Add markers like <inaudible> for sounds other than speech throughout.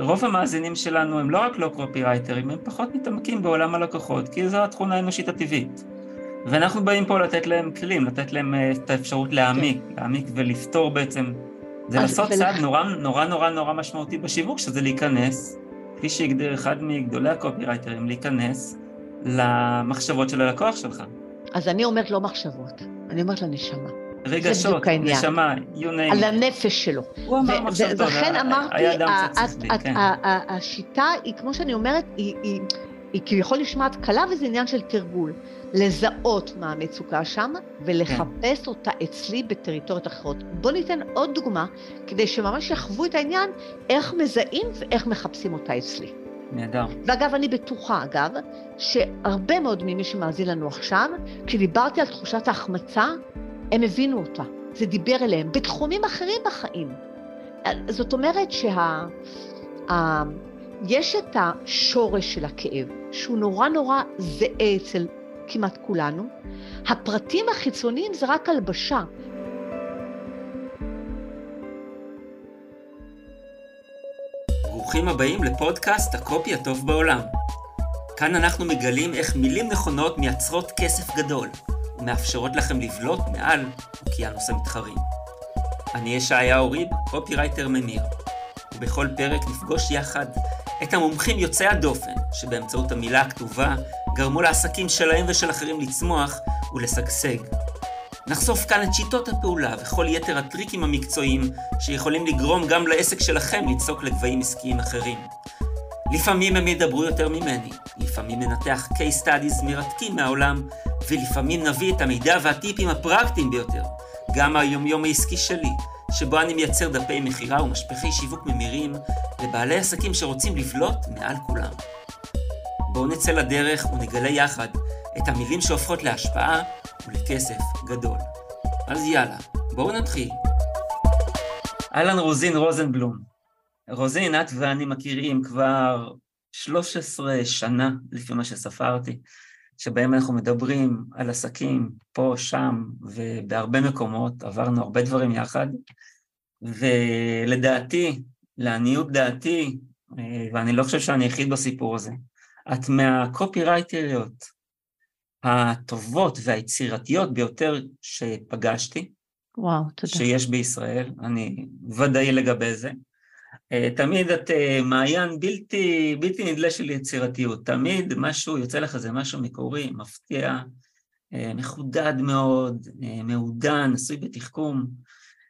רוב המאזינים שלנו הם לא רק לא קופירייטרים, הם פחות מתעמקים בעולם הלקוחות, כי זו התכונה האנושית הטבעית. ואנחנו באים פה לתת להם כלים, לתת להם אה, את האפשרות להעמיק, כן. להעמיק ולפתור בעצם. זה לעשות ולכ... צעד נורא נורא נורא נורא משמעותי בשיווק, שזה להיכנס, כפי שהגדיר אחד מגדולי הקופירייטרים, להיכנס למחשבות של הלקוח שלך. אז אני אומרת לא מחשבות, אני אומרת לנשמה. רגשות, נשמה, you name על הנפש שלו. הוא אמר מחשבות, לכן אמרתי, כן. השיטה היא, כמו שאני אומרת, היא כביכול נשמעת קלה וזה עניין של תרגול. לזהות מה המצוקה שם ולחפש כן. אותה אצלי בטריטוריות אחרות. בואו ניתן עוד דוגמה, כדי שממש יחוו את העניין איך מזהים ואיך מחפשים אותה אצלי. נהדר. ואגב, אני בטוחה, אגב, שהרבה מאוד ממי שמאזין לנו עכשיו, כשדיברתי על תחושת ההחמצה, הם הבינו אותה. זה דיבר אליהם בתחומים אחרים בחיים. זאת אומרת שה... ה... יש את השורש של הכאב, שהוא נורא נורא זהה אצל כמעט כולנו. הפרטים החיצוניים זה רק הלבשה. ברוכים הבאים לפודקאסט הקופי הטוב בעולם. כאן אנחנו מגלים איך מילים נכונות מייצרות כסף גדול, ומאפשרות לכם לבלוט מעל אוקיינוס המתחרים. אני ישעיהו ריב, קופירייטר ממיר, ובכל פרק נפגוש יחד את המומחים יוצאי הדופן, שבאמצעות המילה הכתובה גרמו לעסקים שלהם ושל אחרים לצמוח ולשגשג. נחשוף כאן את שיטות הפעולה וכל יתר הטריקים המקצועיים שיכולים לגרום גם לעסק שלכם לנסוק לגבהים עסקיים אחרים. לפעמים הם ידברו יותר ממני, לפעמים ננתח case studies מרתקים מהעולם, ולפעמים נביא את המידע והטיפים הפרקטיים ביותר, גם היומיום העסקי שלי, שבו אני מייצר דפי מכירה ומשפחי שיווק ממירים לבעלי עסקים שרוצים לבלוט מעל כולם. בואו נצא לדרך ונגלה יחד את המילים שהופכות להשפעה ולכסף גדול. אז יאללה, בואו נתחיל. אהלן רוזין רוזנבלום. רוזין, את ואני מכירים כבר 13 שנה, לפי מה שספרתי, שבהם אנחנו מדברים על עסקים פה, שם ובהרבה מקומות, עברנו הרבה דברים יחד, ולדעתי, לעניות דעתי, אה, ואני לא חושב שאני היחיד בסיפור הזה, את מהקופירייטריות הטובות והיצירתיות ביותר שפגשתי. וואו, תודה. שיש בישראל, אני ודאי לגבי זה. אה, תמיד את אה, מעיין בלתי, בלתי נדלה של יצירתיות, תמיד משהו, יוצא לך זה משהו מקורי, מפתיע, אה, מחודד מאוד, מעודן, עשוי בתחכום.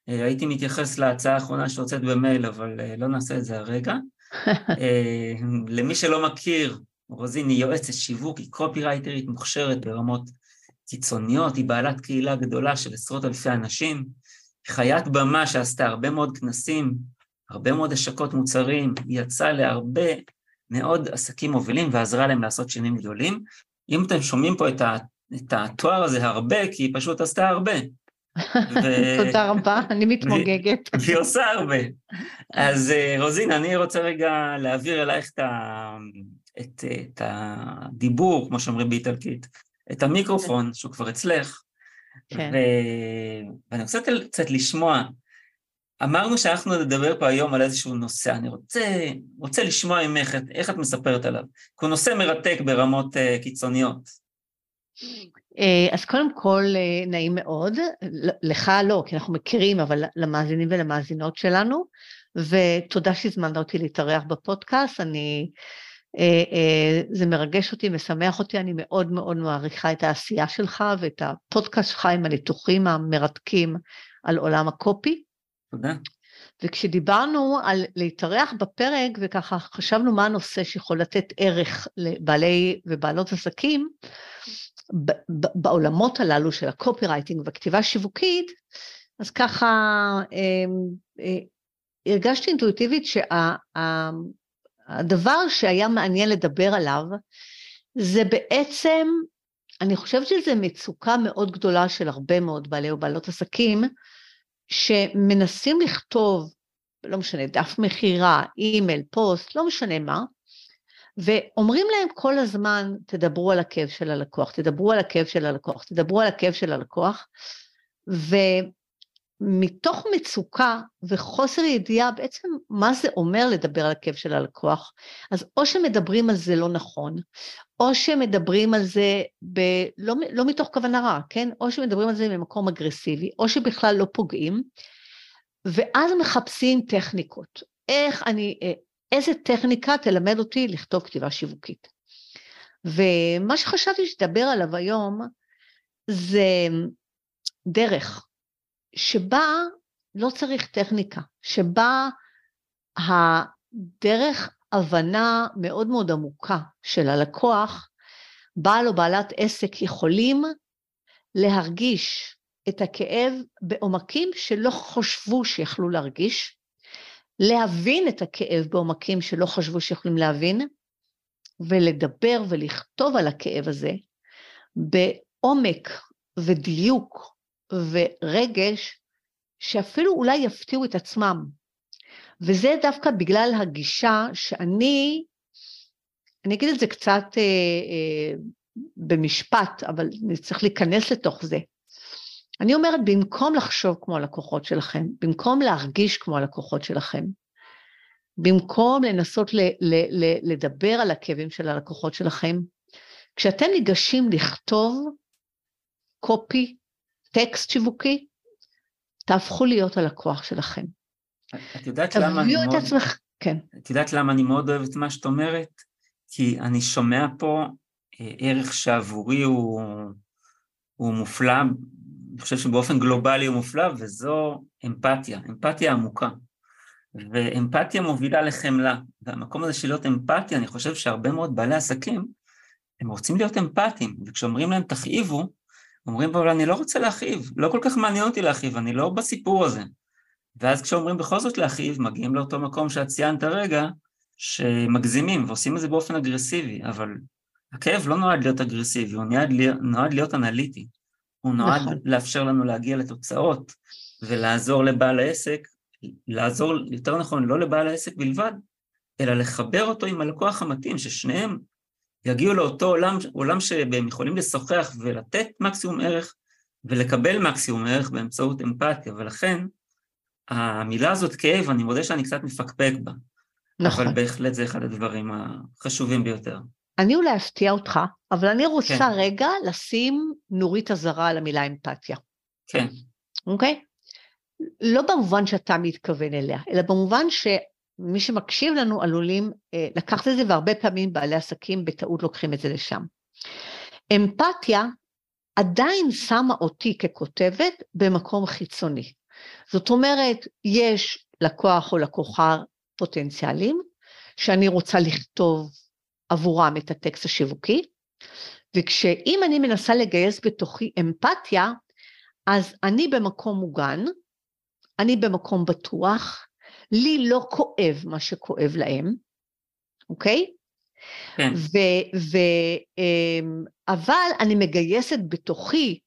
הייתי מתייחס להצעה האחרונה שהוצאת במייל, אבל לא נעשה את זה הרגע. <laughs> למי שלא מכיר, רוזין היא יועצת שיווק, היא קופירייטרית מוכשרת ברמות קיצוניות, היא בעלת קהילה גדולה של עשרות אלפי אנשים, חיית במה שעשתה הרבה מאוד כנסים, הרבה מאוד השקות מוצרים, יצאה להרבה מאוד עסקים מובילים ועזרה להם לעשות שינויים גדולים. אם אתם שומעים פה את, ה, את התואר הזה הרבה, כי היא פשוט עשתה הרבה. ו... <laughs> תודה רבה, אני מתמוגגת. <laughs> והיא עושה הרבה. אז אה, רוזין, אני רוצה רגע להעביר אלייך את, ה... את, את הדיבור, כמו שאומרים באיטלקית, את המיקרופון, שהוא כבר אצלך. כן. ו... ואני רוצה קצת לשמוע, אמרנו שאנחנו נדבר פה היום על איזשהו נושא, אני רוצה, רוצה לשמוע ממך איך את מספרת עליו, כי הוא נושא מרתק ברמות uh, קיצוניות. אה, אז קודם כל, אה, נעים מאוד, לך לא, כי אנחנו מכירים, אבל למאזינים ולמאזינות שלנו, ותודה שהזמנת אותי להתארח בפודקאסט, אני, זה מרגש אותי, משמח אותי, אני מאוד מאוד מעריכה את העשייה שלך ואת הפודקאסט שלך עם הניתוחים המרתקים על עולם הקופי. תודה. וכשדיברנו על להתארח בפרק, וככה חשבנו מה הנושא שיכול לתת ערך לבעלי ובעלות עסקים, בעולמות הללו של הקופי רייטינג והכתיבה השיווקית, אז ככה אמ, אה, הרגשתי אינטואיטיבית שהדבר שהיה מעניין לדבר עליו, זה בעצם, אני חושבת שזו מצוקה מאוד גדולה של הרבה מאוד בעלי ובעלות עסקים, שמנסים לכתוב, לא משנה, דף מכירה, אימייל, פוסט, לא משנה מה, ואומרים להם כל הזמן, תדברו על הכאב של הלקוח, תדברו על הכאב של הלקוח, תדברו על הכאב של הלקוח, מתוך מצוקה וחוסר ידיעה בעצם מה זה אומר לדבר על הכאב של הלקוח, אז או שמדברים על זה לא נכון, או שמדברים על זה ב... לא, לא מתוך כוונה רעה, כן? או שמדברים על זה ממקום אגרסיבי, או שבכלל לא פוגעים, ואז מחפשים טכניקות. איך אני, אה, איזה טכניקה תלמד אותי לכתוב כתיבה שיווקית. ומה שחשבתי שתדבר עליו היום זה דרך, שבה לא צריך טכניקה, שבה הדרך הבנה מאוד מאוד עמוקה של הלקוח, בעל או בעלת עסק יכולים להרגיש את הכאב בעומקים שלא חשבו שיכלו להרגיש, להבין את הכאב בעומקים שלא חשבו שיכולים להבין, ולדבר ולכתוב על הכאב הזה בעומק ודיוק ורגש שאפילו אולי יפתיעו את עצמם. וזה דווקא בגלל הגישה שאני, אני אגיד את זה קצת אה, אה, במשפט, אבל צריך להיכנס לתוך זה. אני אומרת, במקום לחשוב כמו הלקוחות שלכם, במקום להרגיש כמו הלקוחות שלכם, במקום לנסות ל, ל, ל, לדבר על הכאבים של הלקוחות שלכם, כשאתם ניגשים לכתוב קופי, טקסט שיווקי, תהפכו להיות הלקוח שלכם. את יודעת למה אני מאוד... עצמך, כן. את יודעת למה אני מאוד אוהב את מה שאת אומרת? כי אני שומע פה אה, ערך שעבורי הוא, הוא מופלא, אני חושב שבאופן גלובלי הוא מופלא, וזו אמפתיה, אמפתיה עמוקה. ואמפתיה מובילה לחמלה. והמקום הזה של להיות אמפתיה, אני חושב שהרבה מאוד בעלי עסקים, הם רוצים להיות אמפתיים, וכשאומרים להם תכאיבו, אומרים אבל אני לא רוצה להכאיב, לא כל כך מעניין אותי להכאיב, אני לא בסיפור הזה. ואז כשאומרים בכל זאת להכאיב, מגיעים לאותו מקום שאת ציינת הרגע, שמגזימים ועושים את זה באופן אגרסיבי, אבל הכאב לא נועד להיות אגרסיבי, הוא נועד, נועד להיות אנליטי. הוא נועד נכון. לאפשר לנו להגיע לתוצאות ולעזור לבעל העסק לעזור, יותר נכון, לא לבעל העסק בלבד, אלא לחבר אותו עם הלקוח המתאים, ששניהם יגיעו לאותו עולם, עולם שהם יכולים לשוחח ולתת מקסימום ערך ולקבל מקסימום ערך באמצעות אמפתיה, ולכן המילה הזאת כאב, אני מודה שאני קצת מפקפק בה. נכון. אבל בהחלט זה אחד הדברים החשובים ביותר. אני אולי אפתיע אותך, אבל אני רוצה כן. רגע לשים נורית אזהרה על המילה אמפתיה. כן. אוקיי? לא במובן שאתה מתכוון אליה, אלא במובן שמי שמקשיב לנו עלולים אה, לקחת את זה, והרבה פעמים בעלי עסקים בטעות לוקחים את זה לשם. אמפתיה עדיין שמה אותי ככותבת במקום חיצוני. זאת אומרת, יש לקוח או לקוחה פוטנציאליים, שאני רוצה לכתוב עבורם את הטקסט השיווקי, וכשאם אני מנסה לגייס בתוכי אמפתיה, אז אני במקום מוגן, אני במקום בטוח, לי לא כואב מה שכואב להם, אוקיי? כן. ו, ו, אמ, אבל אני מגייסת בתוכי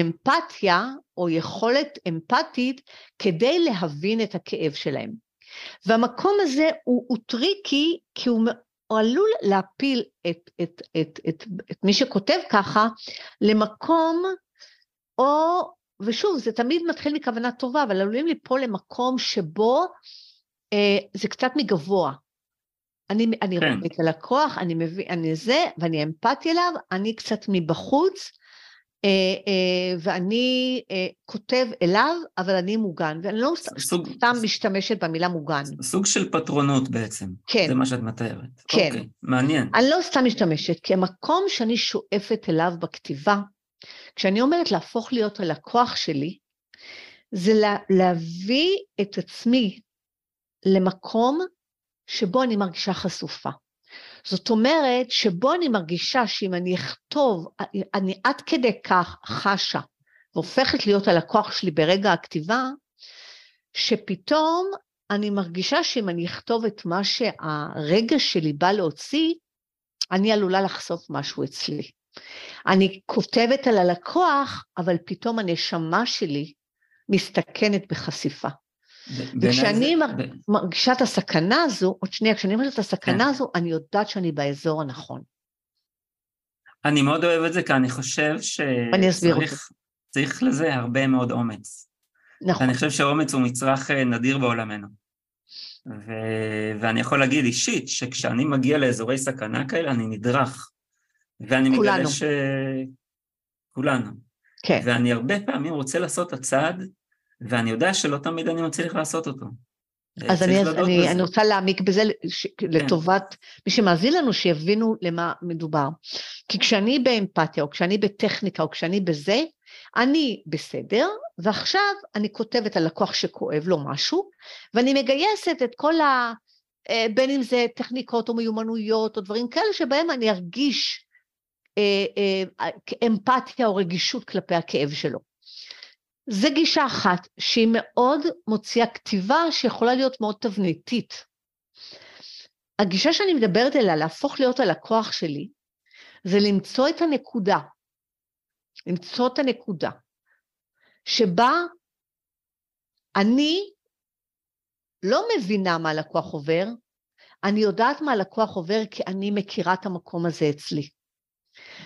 אמפתיה או יכולת אמפתית כדי להבין את הכאב שלהם. והמקום הזה הוא, הוא טריקי כי הוא, הוא עלול להפיל את, את, את, את, את מי שכותב ככה למקום או ושוב, זה תמיד מתחיל מכוונה טובה, אבל עלולים ליפול למקום שבו אה, זה קצת מגבוה. אני, אני כן. רואה את הלקוח, אני מביא, אני זה, ואני אמפתי אליו, אני קצת מבחוץ, אה, אה, ואני אה, כותב אליו, אבל אני מוגן, ואני לא סוג, סתם משתמשת במילה מוגן. סוג של פטרונות בעצם. כן. זה מה שאת מתארת. כן. אוקיי, מעניין. אני לא סתם משתמשת, כי המקום שאני שואפת אליו בכתיבה, כשאני אומרת להפוך להיות הלקוח שלי, זה לה, להביא את עצמי למקום שבו אני מרגישה חשופה. זאת אומרת, שבו אני מרגישה שאם אני אכתוב, אני עד כדי כך חשה, והופכת להיות הלקוח שלי ברגע הכתיבה, שפתאום אני מרגישה שאם אני אכתוב את מה שהרגע שלי בא להוציא, אני עלולה לחשוף משהו אצלי. אני כותבת על הלקוח, אבל פתאום הנשמה שלי מסתכנת בחשיפה. וכשאני זה... מרגישה את הסכנה הזו, עוד שנייה, כשאני מרגישה את הסכנה כן. הזו, אני יודעת שאני באזור הנכון. אני מאוד אוהב את זה, כי אני חושב שצריך צריך לזה הרבה מאוד אומץ. נכון. ואני חושב שאומץ הוא מצרך אה, נדיר בעולמנו. ו... ואני יכול להגיד אישית, שכשאני מגיע לאזורי סכנה כאלה, אני נדרך. ואני כולנו. מגלה ש... כולנו. כן. ואני הרבה פעמים רוצה לעשות את הצעד, ואני יודע שלא תמיד אני מצליח לעשות אותו. אז צריך אני, אני, בזה. כן. אני רוצה להעמיק בזה ש- לטובת מי שמאזין לנו, שיבינו למה מדובר. כי כשאני באמפתיה, או כשאני בטכניקה, או כשאני בזה, אני בסדר, ועכשיו אני כותבת על לקוח שכואב לו משהו, ואני מגייסת את כל ה... אה, בין אם זה טכניקות או מיומנויות או דברים כאלה, שבהם אני ארגיש אה, אה, אמפתיה או רגישות כלפי הכאב שלו. זה גישה אחת שהיא מאוד מוציאה כתיבה שיכולה להיות מאוד תבניתית. הגישה שאני מדברת אליה, להפוך להיות הלקוח שלי, זה למצוא את הנקודה, למצוא את הנקודה, שבה אני לא מבינה מה הלקוח עובר, אני יודעת מה הלקוח עובר כי אני מכירה את המקום הזה אצלי.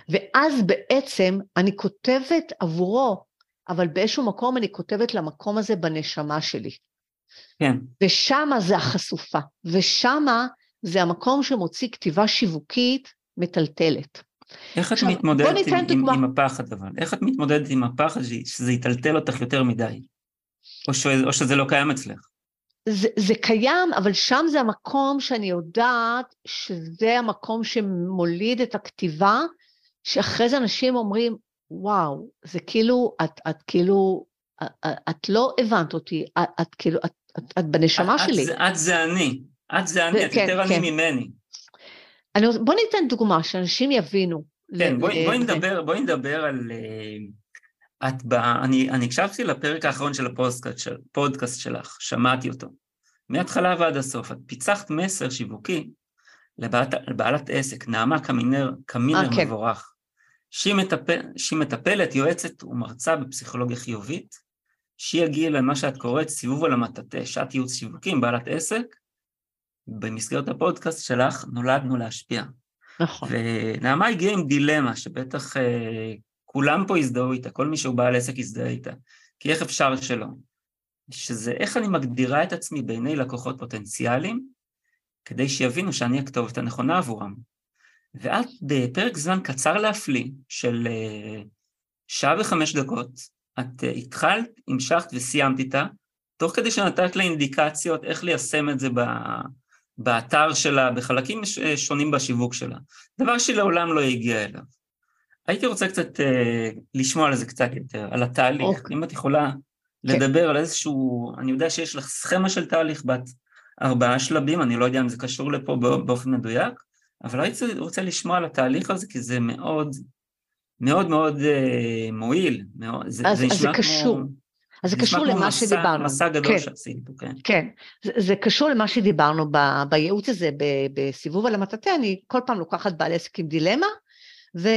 ואז בעצם אני כותבת עבורו, אבל באיזשהו מקום אני כותבת למקום הזה בנשמה שלי. כן, ושמה זה החשופה, ושמה זה המקום שמוציא כתיבה שיווקית מטלטלת. איך את עכשיו, בוא מתמודדת עם, עם. עם הפחד אבל? איך את מתמודדת עם הפחד שזה יטלטל אותך יותר מדי? או, ש, או שזה לא קיים אצלך? זה, זה קיים, אבל שם זה המקום שאני יודעת שזה המקום שמוליד את הכתיבה, שאחרי זה אנשים אומרים, וואו, זה כאילו, את, את כאילו, את, את לא הבנת אותי, את, את כאילו, את, את, את בנשמה את, שלי. את, זה- את זה אני, את זה אני, זה- את כן, יותר כן. אני ממני. אני, בוא ניתן דוגמה, שאנשים יבינו. כן, ל- בואי, זה. נדבר, בואי נדבר על... אה, את ב... אני, אני הקשבתי לפרק האחרון של הפודקאסט, של, פודקאסט שלך, שמעתי אותו. מההתחלה ועד הסוף. את פיצחת מסר שיווקי לבעלת, לבעלת עסק, נעמה קמינר, קמינר אה, כן. מבורך, שהיא, מטפל, שהיא מטפלת, יועצת ומרצה בפסיכולוגיה חיובית, שהיא הגיעה למה שאת קוראת סיבוב על המטאטה, שעת ייעוץ שיווקי עם בעלת עסק. במסגרת הפודקאסט שלך נולדנו להשפיע. נכון. ונעמה הגיעה עם דילמה שבטח אה, כולם פה הזדהו איתה, כל מי שהוא בעל עסק יזדהה איתה, כי איך אפשר שלא? שזה איך אני מגדירה את עצמי בעיני לקוחות פוטנציאליים, כדי שיבינו שאני הכתובת הנכונה עבורם. ואת בפרק זמן קצר להפליא של אה, שעה וחמש דקות, את אה, התחלת, המשכת וסיימת איתה, תוך כדי שנתת לה אינדיקציות איך ליישם את זה ב... באתר שלה, בחלקים ש- שונים בשיווק שלה. דבר שלעולם לא הגיע אליו. הייתי רוצה קצת אה, לשמוע על זה קצת יותר, על התהליך. אוקיי. אם את יכולה לדבר על איזשהו, אני יודע שיש לך סכמה של תהליך בת ארבעה שלבים, אני לא יודע אם זה קשור לפה בא- באופן מדויק, אבל הייתי רוצה לשמוע על התהליך הזה, כי זה מאוד, מאוד מאוד אה, מועיל. מאוד, זה, אז- זה אז זה קשור. כמו... אז זה קשור למה מסע- שדיברנו. מסע גדול כן. שעשית פה, כן. כן, זה, זה קשור למה שדיברנו ב, בייעוץ הזה, ב, בסיבוב על המטאטה, אני כל פעם לוקחת בעל עסק עם דילמה, ו...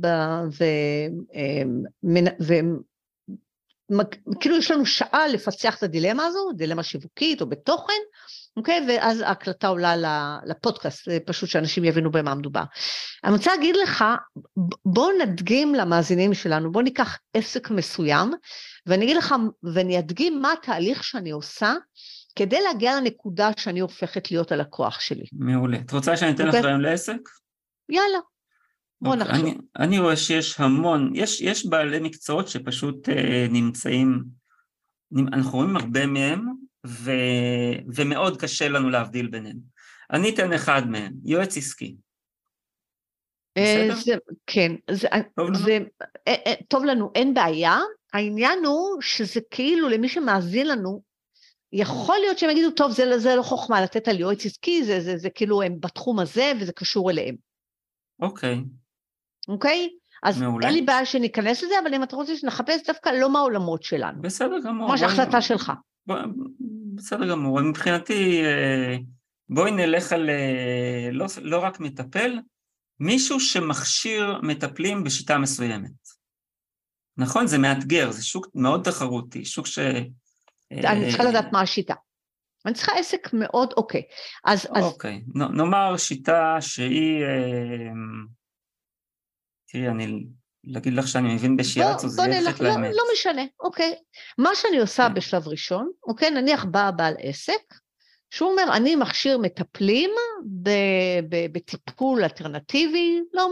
ב, ו, אמ, ו כאילו יש לנו שעה לפצח את הדילמה הזו, דילמה שיווקית או בתוכן, אוקיי? ואז ההקלטה עולה לפודקאסט, פשוט שאנשים יבינו במה מדובר. אני רוצה להגיד לך, בוא נדגים למאזינים שלנו, בוא ניקח עסק מסוים, ואני אגיד לך, ואני אדגים מה התהליך שאני עושה, כדי להגיע לנקודה שאני הופכת להיות הלקוח שלי. מעולה. את רוצה שאני אתן לך אוקיי. רעיון לעסק? יאללה, בוא אוקיי, נחשוב. אני, אני רואה שיש המון, יש, יש בעלי מקצועות שפשוט אה, נמצאים, אנחנו רואים הרבה מהם, ו, ומאוד קשה לנו להבדיל ביניהם. אני אתן אחד מהם, יועץ עסקי. אה? זה, כן, זה, טוב לנו? זה אה, אה, טוב לנו, אין בעיה. העניין הוא שזה כאילו למי שמאזין לנו, יכול להיות שהם יגידו, טוב, זה, זה לא חוכמה לתת על יועץ עסקי, זה, זה, זה כאילו הם בתחום הזה וזה קשור אליהם, אוקיי, אוקיי? אז מעולה. אין לי בעיה שניכנס לזה, אבל אם אתה רוצה שנחפש דווקא לא מהעולמות שלנו, בסדר גמור. ממש בואי- החלטה שלך. בסדר גמור. מבחינתי, אה, בואי נלך על אה, לא, לא רק מטפל, מישהו שמכשיר מטפלים בשיטה מסוימת. נכון? זה מאתגר, זה שוק מאוד תחרותי, שוק ש... אני צריכה אה, לדעת מה השיטה. אני צריכה עסק מאוד, אוקיי. אז, אז אוקיי, נ- נאמר שיטה שהיא... אה, תראי, אני להגיד לך שאני מבין בשיאצו, זה יחד לא, לאמת. לא משנה, אוקיי. מה שאני עושה כן. בשלב ראשון, אוקיי, נניח בא בעל עסק, שהוא אומר, אני מכשיר מטפלים בטיפול אלטרנטיבי, לא,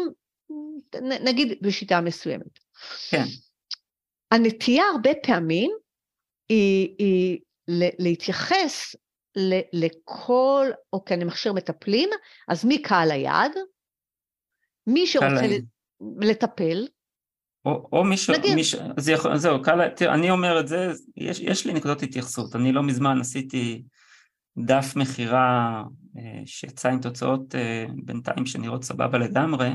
נגיד בשיטה מסוימת. כן. הנטייה הרבה פעמים היא, היא להתייחס לכל, אוקיי, אני מכשיר מטפלים, אז מי קהל היעד? מי שרוצה לטפל. או, או מישהו, מישהו זה יכול, זהו, קהל, תראה, אני אומר את זה, יש, יש לי נקודות התייחסות, אני לא מזמן עשיתי דף מכירה אה, שיצא עם תוצאות אה, בינתיים שנראות סבבה לגמרי,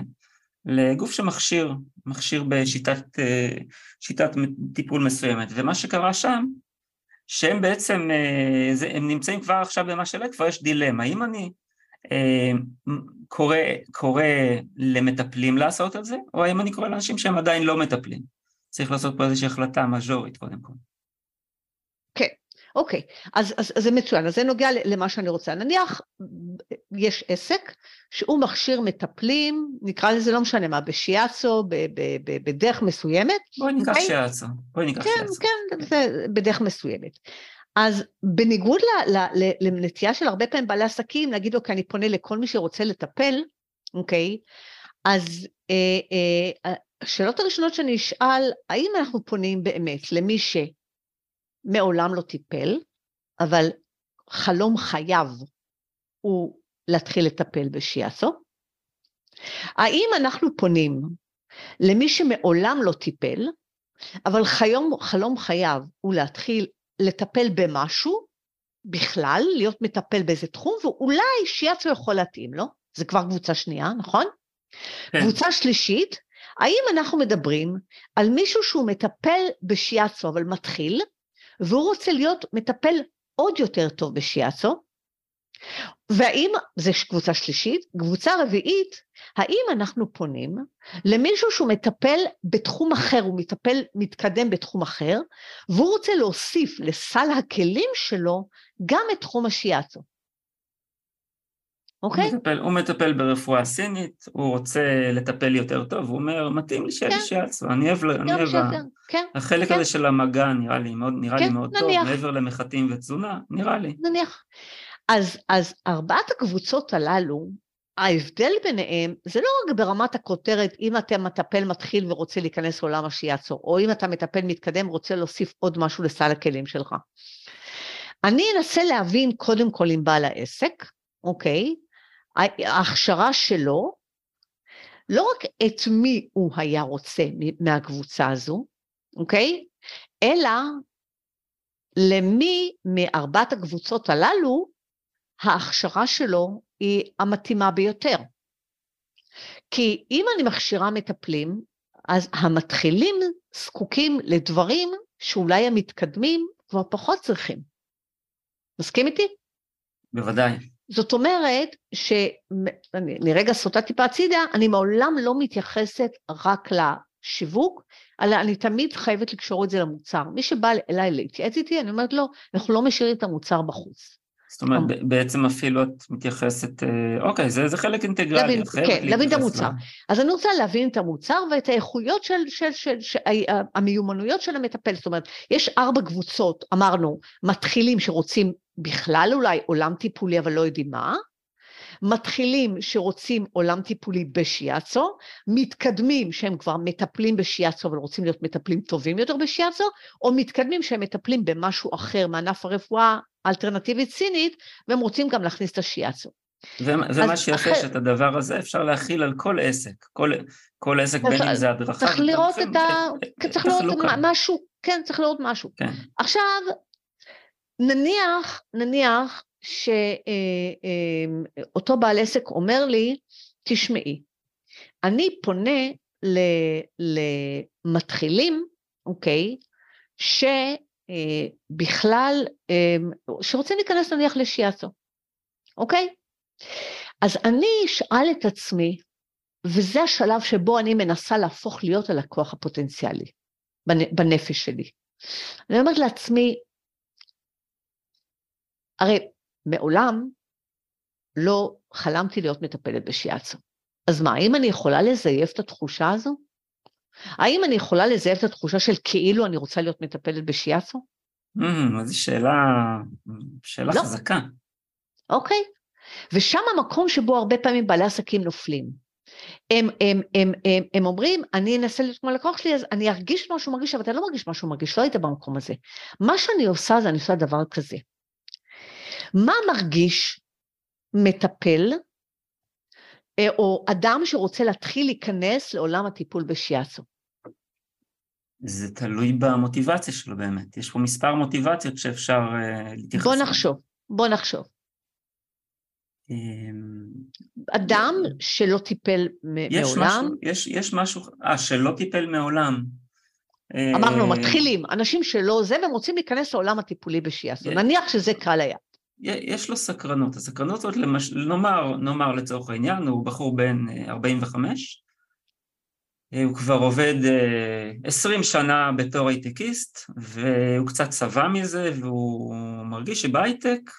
לגוף שמכשיר, מכשיר בשיטת אה, שיטת טיפול מסוימת, ומה שקרה שם, שהם בעצם, הם נמצאים כבר עכשיו במה שעלה, כבר יש דילמה, האם אני קורא, קורא למטפלים לעשות את זה, או האם אני קורא לאנשים שהם עדיין לא מטפלים? צריך לעשות פה איזושהי החלטה מז'ורית קודם כל. כן, אוקיי, אז, אז, אז זה מצוין, אז זה נוגע למה שאני רוצה. נניח יש עסק שהוא מכשיר מטפלים, נקרא לזה לא משנה מה, בשיאצו, ב, ב, ב, בדרך מסוימת. בואי ניקח אוקיי? שיאצו, בואי ניקח כן, שיאצו. כן, כן, זה בדרך מסוימת. אז בניגוד לנטייה של הרבה פעמים בעלי עסקים, להגיד, אוקיי, אני פונה לכל מי שרוצה לטפל, אוקיי, אז אה, אה, השאלות הראשונות שאני אשאל, האם אנחנו פונים באמת למי שמעולם לא טיפל, אבל חלום חייו הוא להתחיל לטפל בשיאסו? האם אנחנו פונים למי שמעולם לא טיפל, אבל חיום, חלום חייו הוא להתחיל לטפל במשהו, בכלל, להיות מטפל באיזה תחום, ואולי שיאצו יכול להתאים לו, זה כבר קבוצה שנייה, נכון? כן. קבוצה שלישית, האם אנחנו מדברים על מישהו שהוא מטפל בשיאצו, אבל מתחיל, והוא רוצה להיות מטפל עוד יותר טוב בשיאצו, והאם, זו קבוצה שלישית, קבוצה רביעית, האם אנחנו פונים למישהו שהוא מטפל בתחום אחר, הוא מטפל, מתקדם בתחום אחר, והוא רוצה להוסיף לסל הכלים שלו גם את תחום השיאצו. אוקיי? הוא מטפל, הוא מטפל ברפואה סינית, הוא רוצה לטפל יותר טוב, הוא אומר, מתאים לי שיהיה כן. שיאצו, אני אוהב, אני אוהב, כן, החלק כן. הזה של המגע נראה לי מאוד, נראה כן, לי מאוד נניח. טוב, מעבר למחטים ותזונה, נראה לי. נניח. אז, אז ארבעת הקבוצות הללו, ההבדל ביניהם זה לא רק ברמת הכותרת, אם אתה מטפל מתחיל ורוצה להיכנס לעולם השיאצו, או אם אתה מטפל מתקדם ורוצה להוסיף עוד משהו לסל הכלים שלך. אני אנסה להבין קודם כל עם בעל העסק, אוקיי? ההכשרה שלו, לא רק את מי הוא היה רוצה מהקבוצה הזו, אוקיי? אלא למי מארבעת הקבוצות הללו ההכשרה שלו היא המתאימה ביותר. כי אם אני מכשירה מטפלים, אז המתחילים זקוקים לדברים שאולי המתקדמים כבר פחות צריכים. מסכים איתי? בוודאי. זאת אומרת שאני רגע סוטה טיפה הצידה, אני מעולם לא מתייחסת רק לשיווק, אלא אני תמיד חייבת לקשור את זה למוצר. מי שבא אליי להתייעץ איתי, אני אומרת לו, לא, אנחנו לא משאירים את המוצר בחוץ. זאת אומרת, בעצם אפילו את מתייחסת, אה, אוקיי, זה, זה חלק אינטגרלי, להבין, כן, להבין את המוצר. לה... אז אני רוצה להבין את המוצר ואת האיכויות של, של, של, של, של המיומנויות של המטפל. זאת אומרת, יש ארבע קבוצות, אמרנו, מתחילים שרוצים בכלל אולי עולם טיפולי, אבל לא יודעים מה, מתחילים שרוצים עולם טיפולי בשיאצו, מתקדמים שהם כבר מטפלים בשיאצו אבל רוצים להיות מטפלים טובים יותר בשיאצו, או מתקדמים שהם מטפלים במשהו אחר מענף הרפואה האלטרנטיבית סינית, והם רוצים גם להכניס את השיאצו. ומה שיפה אחרי... שאת הדבר הזה אפשר להכיל על כל עסק, כל, כל עסק בין אם זה הדרכה. צריך לראות את ה... כן, צריך לראות משהו, כן, צריך לראות משהו. כן. עכשיו, נניח, נניח שאותו אה, בעל עסק אומר לי, תשמעי, אני פונה למתחילים, אוקיי, שבכלל, אה, שרוצים להיכנס נניח לשיאצו, אוקיי? אז אני אשאל את עצמי, וזה השלב שבו אני מנסה להפוך להיות הלקוח הפוטנציאלי בנפש שלי. אני אומרת לעצמי, הרי מעולם לא חלמתי להיות מטפלת בשיאצו. אז מה, האם אני יכולה לזייף את התחושה הזו? האם אני יכולה לזהב את התחושה של כאילו אני רוצה להיות מטפלת בשיאצו? Mm, זו שאלה, שאלה לא. חזקה. אוקיי? ושם המקום שבו הרבה פעמים בעלי עסקים נופלים. הם, הם, הם, הם, הם אומרים, אני אנסה להיות כמו לקוח שלי, אז אני ארגיש מה שהוא מרגיש, אבל אתה לא מרגיש מה שהוא מרגיש, לא היית במקום הזה. מה שאני עושה זה אני עושה דבר כזה. מה מרגיש מטפל, אה, או אדם שרוצה להתחיל להיכנס לעולם הטיפול בשיאצו? זה תלוי במוטיבציה שלו באמת. יש פה מספר מוטיבציות שאפשר uh, להתייחס. בוא נחשוב, בוא נחשוב. אמ, אדם שלא טיפל יש מעולם, משהו, יש, יש משהו, אה, שלא טיפל מעולם. אמרנו, אה, מתחילים, אנשים שלא זה, והם רוצים להיכנס לעולם הטיפולי בשיאסו. נניח שזה קהל היעד. יש לו סקרנות, הסקרנות הזאת, למש... נאמר, נאמר לצורך העניין, הוא בחור בן אה, 45, אה, הוא כבר עובד אה, 20 שנה בתור הייטקיסט, והוא קצת שבע מזה, והוא מרגיש שבהייטק,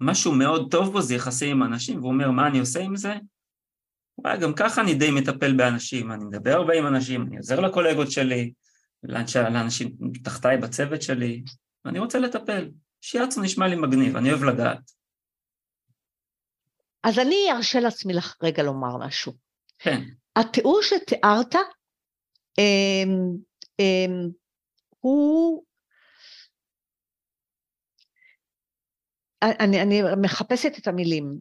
משהו מאוד טוב בו זה יחסים עם אנשים, והוא אומר, מה אני עושה עם זה? וואי, גם ככה אני די מטפל באנשים, אני מדבר הרבה עם אנשים, אני עוזר לקולגות שלי, לאנש- לאנשים תחתיי בצוות שלי, ואני רוצה לטפל. שיאצו נשמע לי מגניב, אני אוהב לגעת. אז אני ארשה לעצמי לך רגע לומר משהו. כן, התיאור שתיארת, אמ, אמ, הוא... אני, אני מחפשת את המילים.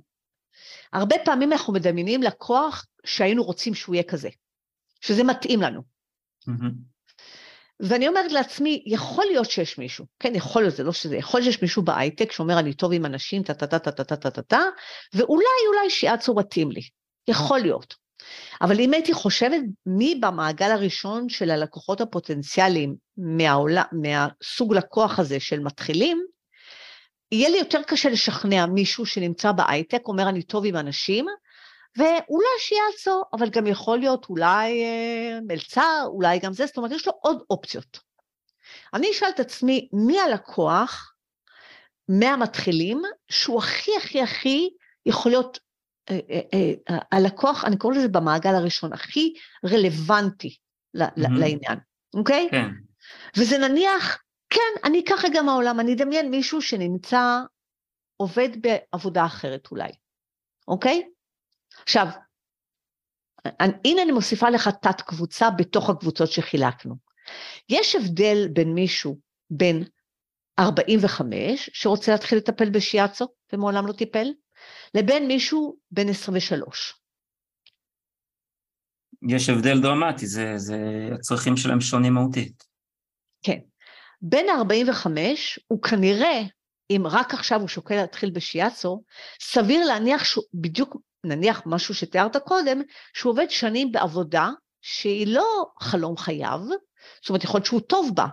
הרבה פעמים אנחנו מדמיינים לקוח שהיינו רוצים שהוא יהיה כזה, שזה מתאים לנו. מהמם. ואני אומרת לעצמי, יכול להיות שיש מישהו, כן, יכול להיות, זה לא שזה, יכול להיות שיש מישהו בהייטק שאומר, אני טוב עם אנשים, טה-טה-טה-טה-טה-טה-טה, ואולי, אולי שיאצו מתאים לי. יכול להיות. אבל אם הייתי חושבת מי במעגל הראשון של הלקוחות הפוטנציאליים מהעולם, מהסוג לקוח הזה של מתחילים, יהיה לי יותר קשה לשכנע מישהו שנמצא בהייטק, אומר אני טוב עם אנשים, ואולי שיאצו, אבל גם יכול להיות אולי אה, מלצר, אולי גם זה, זאת אומרת, יש לו עוד אופציות. אני אשאל את עצמי, מי הלקוח מהמתחילים שהוא הכי הכי הכי יכול להיות אה, אה, אה, הלקוח, אני קוראת לזה במעגל הראשון, הכי רלוונטי ל- מהמם. לעניין, אוקיי? כן, וזה נניח, כן, אני אקח רגע מהעולם, אני אדמיין מישהו שנמצא, עובד בעבודה אחרת אולי, אוקיי? עכשיו, הנה אני מוסיפה לך תת קבוצה בתוך הקבוצות שחילקנו. יש הבדל בין מישהו בין 45, שרוצה להתחיל לטפל בשיאצו, ומעולם לא טיפל, לבין מישהו בן 23. יש הבדל דרמטי, זה, זה, הצרכים שלהם שונים מהותית. כן. בן ה-45 הוא כנראה, אם רק עכשיו הוא שוקל להתחיל בשיאצו, סביר להניח שהוא בדיוק, נניח משהו שתיארת קודם, שהוא עובד שנים בעבודה שהיא לא חלום חייו, זאת אומרת, יכול להיות שהוא טוב בה,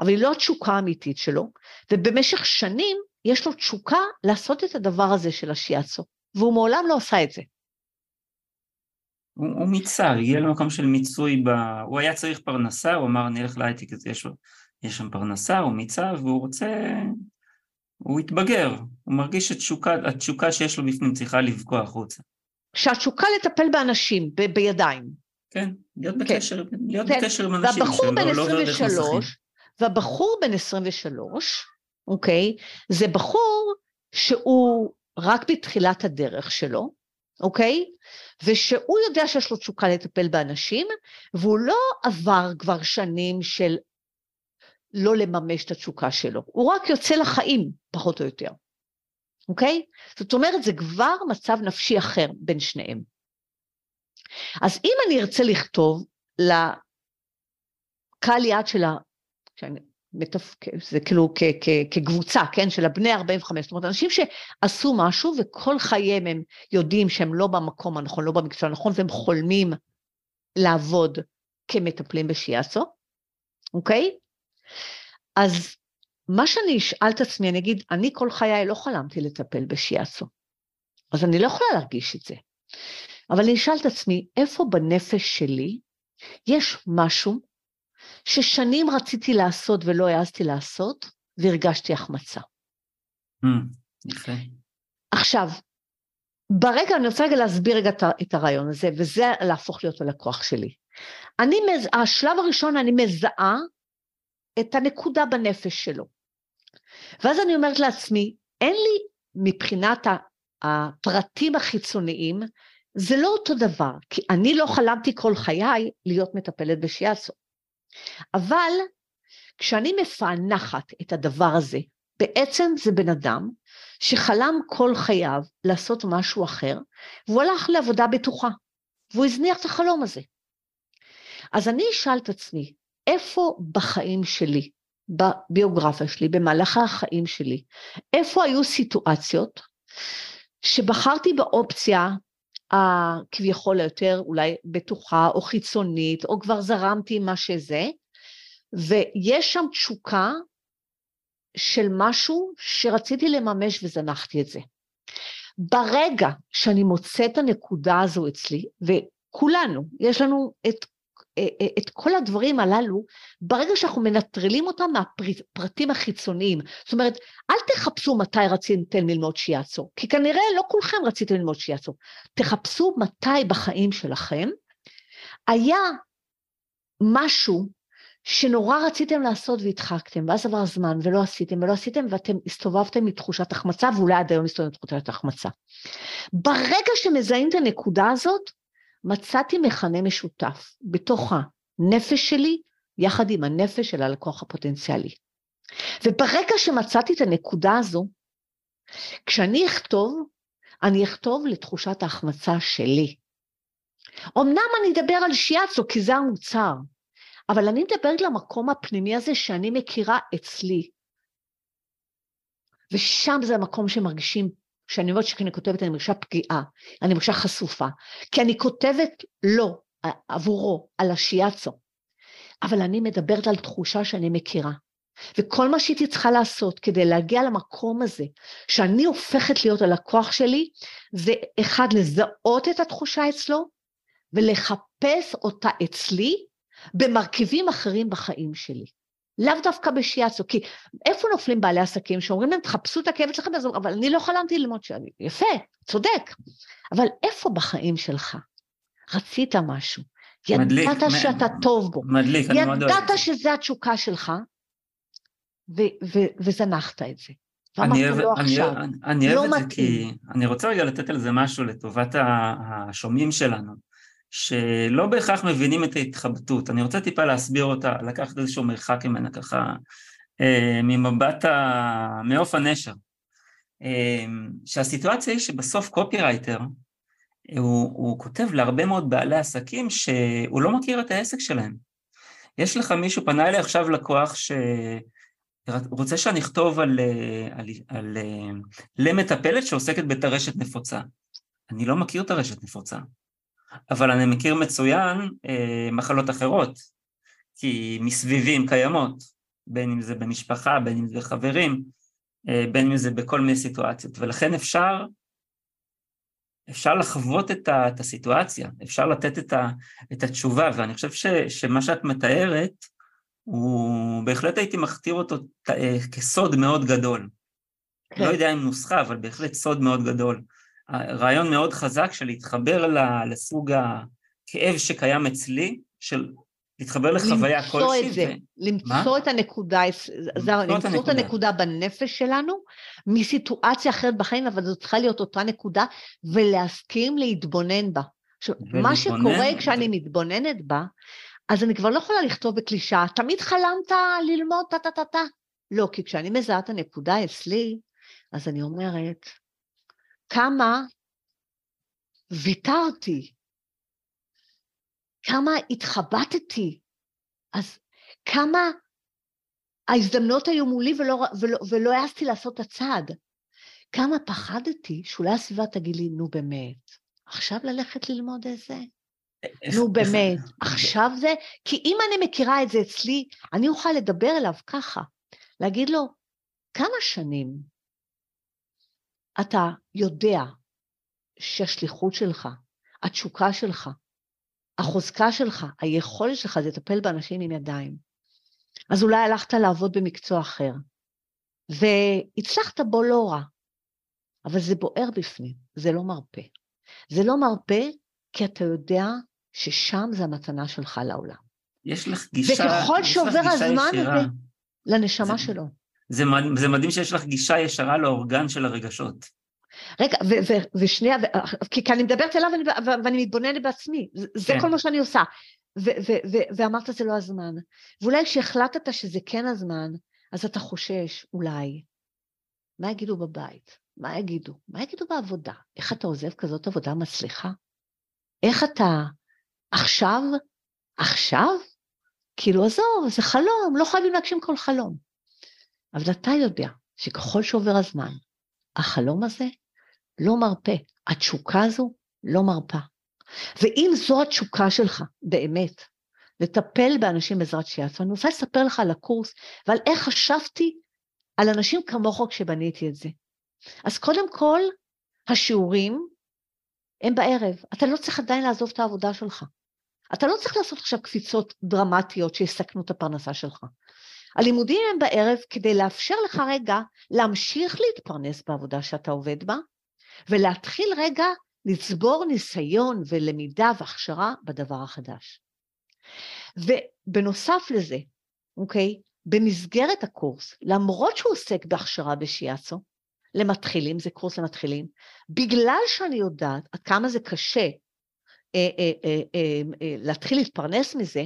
אבל היא לא התשוקה האמיתית שלו, ובמשך שנים יש לו תשוקה לעשות את הדבר הזה של השיאצו, והוא מעולם לא עשה את זה. הוא, הוא מיצה, הגיע למקום של מיצוי, ב... הוא היה צריך פרנסה, הוא אמר אני אלך להייטק, יש, יש שם פרנסה, הוא מיצה, והוא רוצה, הוא התבגר, הוא מרגיש שהתשוקה, התשוקה שיש לו בפנים צריכה לבקוע החוצה. שהתשוקה לטפל באנשים, ב- בידיים, כן, להיות כן. בקשר, להיות כן, בקשר עם אנשים, והבחור בן לא עובר דרך מסכים. 23, והבחור בן 23, אוקיי, זה בחור שהוא רק בתחילת הדרך שלו, אוקיי? ושהוא יודע שיש לו תשוקה לטפל באנשים, והוא לא עבר כבר שנים של לא לממש את התשוקה שלו, הוא רק יוצא לחיים, פחות או יותר, אוקיי? זאת אומרת, זה כבר מצב נפשי אחר בין שניהם. אז אם אני ארצה לכתוב לקהל יעד של ה... שאני. זה כאילו כ... כ... כקבוצה, כן, של הבני 45, זאת אומרת, אנשים שעשו משהו וכל חייהם הם יודעים שהם לא במקום הנכון, לא במקצוע הנכון, והם חולמים לעבוד כמטפלים בשיאסו, אוקיי? אז מה שאני אשאל את עצמי, אני אגיד, אני כל חיי לא חלמתי לטפל בשיאסו, אז אני לא יכולה להרגיש את זה. אבל אני אשאל את עצמי, איפה בנפש שלי יש משהו ששנים רציתי לעשות ולא העזתי לעשות, והרגשתי החמצה. Mm, יפה. עכשיו, ברגע, אני רוצה רגע להסביר רגע את הרעיון הזה, וזה להפוך להיות הלקוח שלי. אני. השלב הראשון, אני מזהה את הנקודה בנפש שלו. ואז אני אומרת לעצמי, אין לי מבחינת הפרטים החיצוניים, זה לא אותו דבר, כי אני לא חלמתי כל חיי להיות מטפלת בשיאצו. אבל כשאני מפענחת את הדבר הזה, בעצם זה בן אדם שחלם כל חייו לעשות משהו אחר, והוא הלך לעבודה בטוחה, והוא הזניח את החלום הזה. אז אני אשאל את עצמי, איפה בחיים שלי, בביוגרפיה שלי, במהלך החיים שלי, איפה היו סיטואציות שבחרתי באופציה הכביכול היותר אולי בטוחה או חיצונית, או כבר זרמתי מה שזה, ויש שם תשוקה של משהו שרציתי לממש וזנחתי את זה. ברגע שאני מוצאת את הנקודה הזו אצלי, וכולנו, יש לנו את אה, אה, את כל הדברים הללו, ברגע שאנחנו מנטרלים אותם מהפרטים החיצוניים. זאת אומרת, אל תחפשו מתי רציתם ללמוד שיאצו, כי כנראה לא כולכם רציתם ללמוד שיאצו. תחפשו מתי בחיים שלכם היה משהו שנורא רציתם לעשות והדחקתם, ואז עבר זמן ולא עשיתם ולא עשיתם, ואתם הסתובבתם מתחושת החמצה, ואולי עד היום מסתובבים מתחושת החמצה. ברגע שמזהים את הנקודה הזאת, מצאתי מכנה משותף בתוך הנפש שלי, יחד עם הנפש של הלקוח הפוטנציאלי. וברגע שמצאתי את הנקודה הזו, כשאני אכתוב, אני אכתוב לתחושת ההחמצה שלי. אמנם אני אדבר על שיאצו, כי זה המוצר, אבל אני מדברת למקום הפנימי הזה שאני מכירה אצלי. ושם זה המקום שמרגישים כשאני אומרת שאני כותבת, אני מרגישה פגיעה, אני מרגישה חשופה, כי אני כותבת לו, עבורו, על השיאצו, אבל אני מדברת על תחושה שאני מכירה. וכל מה שהייתי צריכה לעשות כדי להגיע למקום הזה, שאני הופכת להיות הלקוח שלי, זה אחד, לזהות את התחושה אצלו, ולחפש אותה אצלי במרכיבים אחרים בחיים שלי. לאו דווקא בשיאצו, כי איפה נופלים בעלי עסקים שאומרים להם, תחפשו את הכאב שלכם, אבל אני לא חלמתי ללמוד שאני, יפה, צודק, אבל איפה בחיים שלך רצית משהו? מדליק, ידעת מ- שאתה טוב בו, מדליק, אני מאוד אוהב ידעת שזה התשוקה שלך, ו- ו- וזנחת את זה. אני אוהב, לא אני, אני, אני אוהב לא את זה כי אני רוצה רגע לתת על זה משהו לטובת השומעים שלנו. שלא בהכרח מבינים את ההתחבטות. אני רוצה טיפה להסביר אותה, לקחת איזשהו מרחק ממנה ככה, אה, ממבט ה... מעוף הנשר. אה, שהסיטואציה היא שבסוף קופירייטר, הוא, הוא כותב להרבה מאוד בעלי עסקים שהוא לא מכיר את העסק שלהם. יש לך מישהו, פנה אליי עכשיו לקוח ש... רוצה שאני אכתוב על, על, על, על למטפלת שעוסקת בטרשת נפוצה. אני לא מכיר טרשת נפוצה. אבל אני מכיר מצוין אה, מחלות אחרות, כי מסביבים קיימות, בין אם זה במשפחה, בין אם זה חברים, אה, בין אם זה בכל מיני סיטואציות, ולכן אפשר, אפשר לחוות את, ה, את הסיטואציה, אפשר לתת את, ה, את התשובה, ואני חושב ש, שמה שאת מתארת, הוא בהחלט הייתי מכתיר אותו אה, כסוד מאוד גדול. כן. לא יודע אם נוסחה, אבל בהחלט סוד מאוד גדול. רעיון מאוד חזק של להתחבר לסוג הכאב שקיים אצלי, של להתחבר לחוויה כלשהי. למצוא את זה, ו... למצוא מה? את הנקודה, למצוא, למצוא את הנקודה בנפש שלנו, מסיטואציה אחרת בחיים, אבל זו צריכה להיות אותה נקודה, ולהסכים להתבונן בה. עכשיו, מה שקורה כשאני זה... מתבוננת בה, אז אני כבר לא יכולה לכתוב בקלישאה, תמיד חלמת ללמוד טה-טה-טה-טה. לא, כי כשאני מזהה את הנקודה אצלי, אז אני אומרת, כמה ויתרתי, כמה התחבטתי, אז כמה ההזדמנות היו מולי ולא, ולא, ולא העזתי לעשות את הצעד. כמה פחדתי שאולי הסביבה תגיד לי, נו באמת, עכשיו ללכת ללמוד את זה? נו באמת, עכשיו זה? כי אם אני מכירה את זה אצלי, אני אוכל לדבר אליו ככה, להגיד לו, כמה שנים אתה יודע שהשליחות שלך, התשוקה שלך, החוזקה שלך, היכולת שלך זה לטפל באנשים עם ידיים. אז אולי הלכת לעבוד במקצוע אחר, והצלחת בו לא רע, אבל זה בוער בפנים, זה לא מרפה. זה לא מרפה כי אתה יודע ששם זה המתנה שלך לעולם. יש לך גישה, וככל שעובר הזמן הזה, לנשמה זה, שלו. זה, זה מדהים שיש לך גישה ישרה לאורגן של הרגשות. רגע, ו- ו- ושנייה, ו- כי, אני מדברת אליו ואני, ואני מתבוננת בעצמי, זה, כן. זה כל מה שאני עושה. ו- ו- ו- ואמרת זה לא הזמן. ואולי כשהחלטת שזה כן הזמן, אז אתה חושש, אולי, מה יגידו בבית? מה יגידו? מה יגידו בעבודה? איך אתה עוזב כזאת עבודה מצליחה? איך אתה עכשיו, עכשיו? כאילו, עזוב, זה חלום, לא חייבים להגשים כל חלום. אבל אתה יודע שככל שעובר הזמן, החלום הזה לא מרפה, התשוקה הזו לא מרפה. ואם זו התשוקה שלך, באמת, לטפל באנשים בעזרת שיעצו, אני רוצה לספר לך על הקורס ועל איך חשבתי על אנשים כמוך כשבניתי את זה. אז קודם כל, השיעורים הם בערב. אתה לא צריך עדיין לעזוב את העבודה שלך. אתה לא צריך לעשות עכשיו קפיצות דרמטיות שיסכנו את הפרנסה שלך. הלימודים הם בערב כדי לאפשר לך רגע להמשיך להתפרנס בעבודה שאתה עובד בה, ולהתחיל רגע לצבור ניסיון ולמידה והכשרה בדבר החדש. ובנוסף לזה, אוקיי, במסגרת הקורס, למרות שהוא עוסק בהכשרה בשיאצו, למתחילים, זה קורס למתחילים, בגלל שאני יודעת עד כמה זה קשה אה, אה, אה, אה, אה, להתחיל להתפרנס מזה,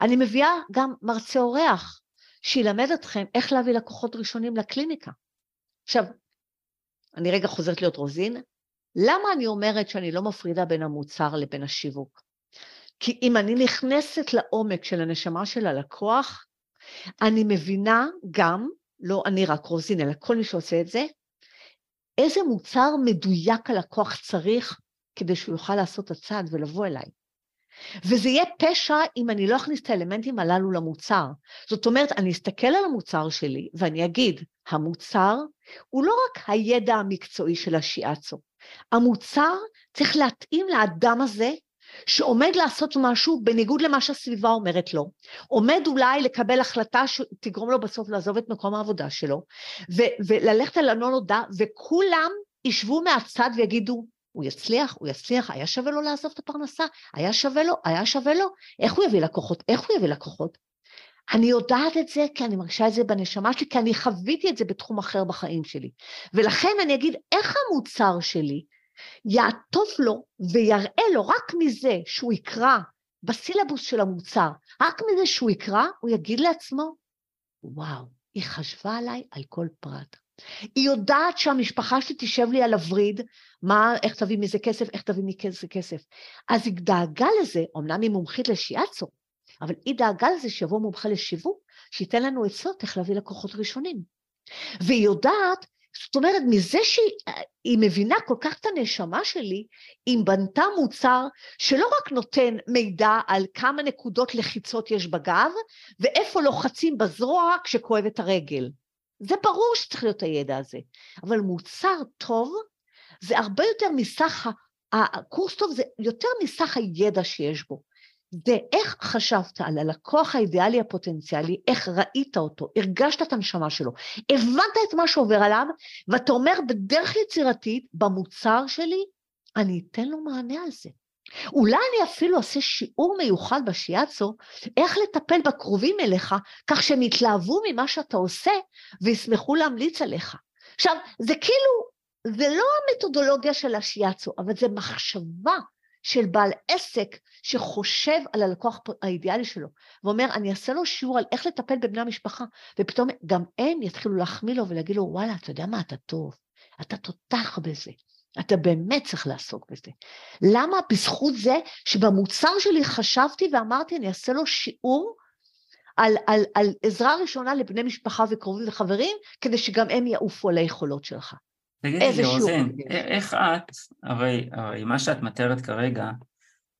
אני מביאה גם מרצה אורח, שילמד אתכם איך להביא לקוחות ראשונים לקליניקה. עכשיו, אני רגע חוזרת להיות רוזין, למה אני אומרת שאני לא מפרידה בין המוצר לבין השיווק? כי אם אני נכנסת לעומק של הנשמה של הלקוח, אני מבינה גם, לא אני רק רוזין, אלא כל מי שעושה את זה, איזה מוצר מדויק הלקוח צריך כדי שהוא יוכל לעשות את הצעד ולבוא אליי. וזה יהיה פשע אם אני לא אכניס את האלמנטים הללו למוצר. זאת אומרת, אני אסתכל על המוצר שלי ואני אגיד, המוצר הוא לא רק הידע המקצועי של השיאצו, המוצר צריך להתאים לאדם הזה שעומד לעשות משהו בניגוד למה שהסביבה אומרת לו, עומד אולי לקבל החלטה שתגרום לו בסוף לעזוב את מקום העבודה שלו, ו- וללכת על הלא נודע, וכולם ישבו מהצד ויגידו, הוא יצליח, הוא יצליח, היה שווה לו לעזוב את הפרנסה, היה שווה לו, היה שווה לו, איך הוא יביא לקוחות, איך הוא יביא לקוחות? אני יודעת את זה כי אני מרגישה את זה בנשמה שלי, כי אני חוויתי את זה בתחום אחר בחיים שלי. ולכן אני אגיד, איך המוצר שלי יעטוף לו ויראה לו רק מזה שהוא יקרא בסילבוס של המוצר, רק מזה שהוא יקרא, הוא יגיד לעצמו, וואו, היא חשבה עליי על כל פרט. היא יודעת שהמשפחה שלי תשב לי על הווריד, מה, איך תביא מזה כסף, איך תביא מזה כסף. אז היא דאגה לזה, אמנם היא מומחית לשיאצו, אבל היא דאגה לזה שיבוא מומחה לשיווק, שייתן לנו עצות איך להביא לקוחות ראשונים. והיא יודעת, זאת אומרת, מזה שהיא מבינה כל כך את הנשמה שלי, היא בנתה מוצר שלא רק נותן מידע על כמה נקודות לחיצות יש בגב, ואיפה לוחצים בזרוע כשכואבת הרגל. זה ברור שצריך להיות הידע הזה, אבל מוצר טוב זה הרבה יותר מסך, הקורס טוב זה יותר מסך הידע שיש בו. זה איך חשבת על הלקוח האידיאלי הפוטנציאלי, איך ראית אותו, הרגשת את הנשמה שלו, הבנת את מה שעובר עליו, ואתה אומר בדרך יצירתית, במוצר שלי, אני אתן לו מענה על זה. אולי אני אפילו אעשה שיעור מיוחד בשיאצו, איך לטפל בקרובים אליך, כך שהם יתלהבו ממה שאתה עושה וישמחו להמליץ עליך. עכשיו, זה כאילו, זה לא המתודולוגיה של השיאצו, אבל זה מחשבה של בעל עסק שחושב על הלקוח האידיאלי שלו, ואומר, אני אעשה לו שיעור על איך לטפל בבני המשפחה, ופתאום גם הם יתחילו להחמיא לו ולהגיד לו, וואלה, אתה יודע מה, אתה טוב, אתה תותח בזה. אתה באמת צריך לעסוק בזה. למה? בזכות זה שבמוצר שלי חשבתי ואמרתי, אני אעשה לו שיעור על, על, על עזרה ראשונה לבני משפחה וקרובים וחברים, כדי שגם הם יעופו על היכולות שלך. תגידי לי, רוזן, איך את, הרי, הרי מה שאת מתארת כרגע,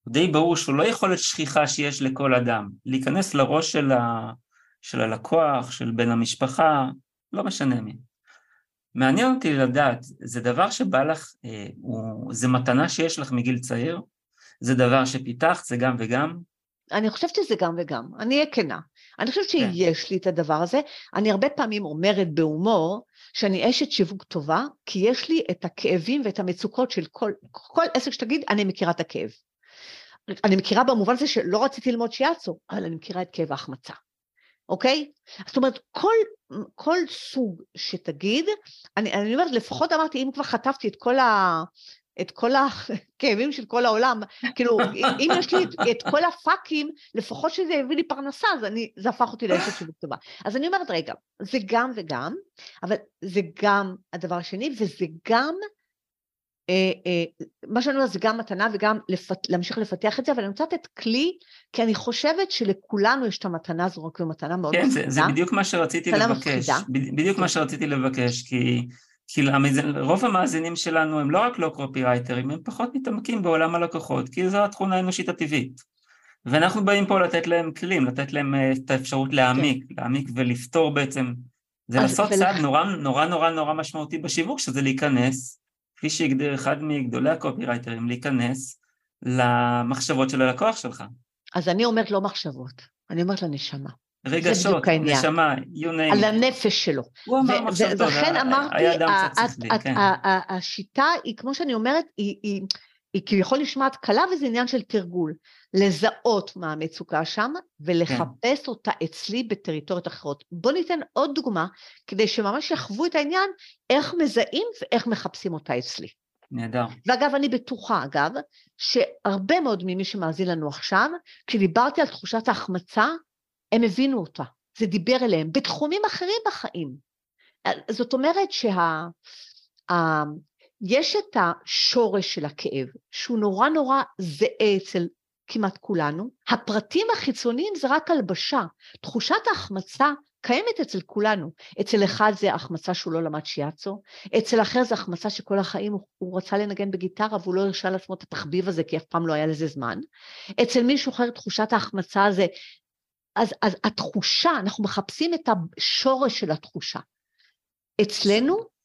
די ברור שהוא לא יכולת שכיחה שיש לכל אדם. להיכנס לראש של, ה, של הלקוח, של בן המשפחה, לא משנה מי. מעניין אותי לדעת, זה דבר שבא לך, אה, הוא, זה מתנה שיש לך מגיל צעיר? זה דבר שפיתחת, זה גם וגם? אני חושבת שזה גם וגם, אני אהיה כנה. אני חושבת כן. שיש לי את הדבר הזה. אני הרבה פעמים אומרת בהומור שאני אשת שיווק טובה, כי יש לי את הכאבים ואת המצוקות של כל, כל עסק שתגיד, אני מכירה את הכאב. אני מכירה במובן הזה שלא רציתי ללמוד שיאצו, אבל אני מכירה את כאב ההחמצה, אוקיי? זאת אומרת, כל, כל סוג שתגיד, אני, אני אומרת, לפחות אמרתי, אם כבר חטפתי את כל ה... את כל הכאבים של כל העולם, כאילו, <laughs> אם יש לי את, את כל הפאקים, לפחות שזה יביא לי פרנסה, אז אני, זה הפך אותי לאשת שיווק טובה. אז אני אומרת, רגע, זה גם וגם, אבל זה גם הדבר השני, וזה גם, מה שאני אומרת, זה גם מתנה וגם לפת, להמשיך לפתח את זה, אבל אני רוצה לתת כלי, כי אני חושבת שלכולנו יש את המתנה הזו, רק במתנה מאוד כן, מפחידה. כן, זה, זה בדיוק מה שרציתי לבקש. בדיוק מה שרציתי לבקש, כי... כי רוב המאזינים שלנו הם לא רק לא קופי-רייטרים, הם פחות מתעמקים בעולם הלקוחות, כי זו התכונה האנושית הטבעית. ואנחנו באים פה לתת להם כלים, לתת להם אה, את האפשרות להעמיק, כן. להעמיק ולפתור בעצם, זה לעשות ולכ... צעד נורא נורא נורא נורא משמעותי בשיווק, שזה להיכנס, כפי שהגדיר אחד מגדולי הקופי-רייטרים, להיכנס למחשבות של הלקוח שלך. אז אני אומרת לא מחשבות, אני אומרת לנשמה. רגשות, נשמה, you name על הנפש שלו. הוא אמר טוב, ולכן אמרתי, כן. השיטה היא, כמו שאני אומרת, היא כביכול נשמעת קלה וזה עניין של תרגול. לזהות מה המצוקה שם ולחפש כן. אותה אצלי בטריטוריות אחרות. בואו ניתן עוד דוגמה, כדי שממש יחוו את העניין, איך מזהים ואיך מחפשים אותה אצלי. נהדר. ואגב, אני בטוחה, אגב, שהרבה מאוד ממי שמאזין לנו עכשיו, כשדיברתי על תחושת ההחמצה, הם הבינו אותה, זה דיבר אליהם, בתחומים אחרים בחיים. זאת אומרת שה... יש את השורש של הכאב, שהוא נורא נורא זהה אצל כמעט כולנו, הפרטים החיצוניים זה רק הלבשה. תחושת ההחמצה קיימת אצל כולנו. אצל אחד זה החמצה שהוא לא למד שיאצו, אצל אחר זה החמצה שכל החיים הוא, הוא רצה לנגן בגיטרה והוא לא הרשה לעצמו את התחביב הזה כי אף פעם לא היה לזה זמן. אצל מישהו אחר תחושת ההחמצה זה אז, אז התחושה, אנחנו מחפשים את השורש של התחושה. אצלנו,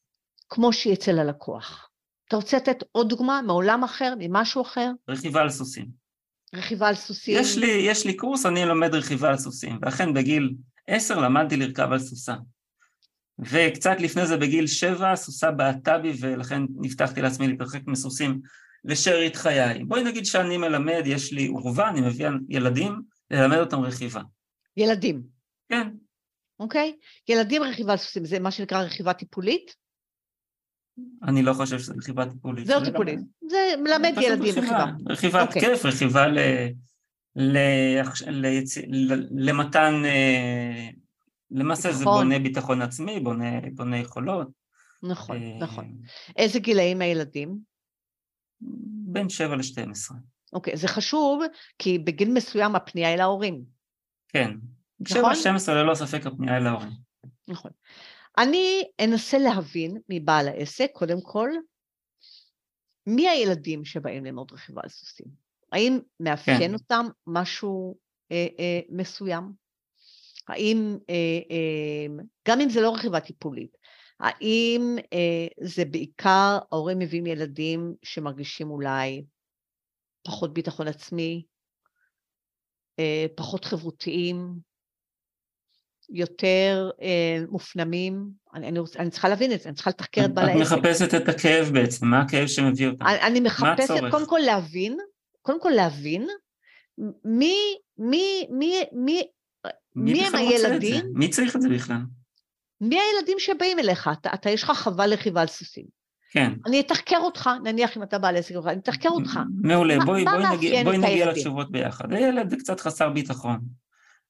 כמו שהיא אצל הלקוח. אתה רוצה לתת עוד דוגמה מעולם אחר, ממשהו אחר? רכיבה על סוסים. רכיבה על סוסים. יש לי, יש לי קורס, אני לומד רכיבה על סוסים, ואכן בגיל עשר למדתי לרכב על סוסה. וקצת לפני זה בגיל שבע, סוסה בעטה בי, ולכן נפתחתי לעצמי להתרחק מסוסים לשארית חיי. בואי נגיד שאני מלמד, יש לי עורבה, אני מביא ילדים ללמד אותם רכיבה. ילדים. כן. אוקיי? ילדים רכיבה על סוסים, זה מה שנקרא רכיבה טיפולית? אני לא חושה שזה רכיבה טיפולית. זה לא טיפולית, זה מלמד ילדים רכיבה. רכיבת אוקיי. כיף, רכיבה ל... ל... ליצ... למתן, אה, למעשה נכון. זה בונה ביטחון עצמי, בונה, בונה יכולות. נכון, אה, נכון. איזה גילאים הילדים? בין 7 ל-12. אוקיי, זה חשוב, כי בגיל מסוים הפנייה אל ההורים. כן. נכון? 7-12 ללא ספק הפנייה אל ההורים. נכון. אני אנסה להבין מבעל העסק, קודם כל, מי הילדים שבאים ללמוד רכיבה על סוסים? האם מאפיין כן. אותם משהו אה, אה, מסוים? האם, אה, אה, גם אם זה לא רכיבה טיפולית, האם אה, זה בעיקר ההורים מביאים ילדים שמרגישים אולי פחות ביטחון עצמי, אה, פחות חברותיים, יותר אה, מופנמים. אני, אני, אני צריכה להבין את זה, אני צריכה לתחקר את בעל העסק. את מחפשת את הכאב בעצם, מה הכאב שמביא אותם? אני, אני מחפשת, קודם כל להבין, קודם כל להבין מי, מי, מי, מי, מי, מי הם הילדים. מי צריך את זה בכלל? מי הילדים שבאים אליך? אתה, אתה יש לך חווה לרכיבה על סוסים. כן. אני אתחקר אותך, נניח אם אתה בעל עסק, אני אתחקר אותך. מעולה, בואי, בואי, נגיע, בואי נגיע לתשובות ביחד. הילד זה קצת חסר ביטחון.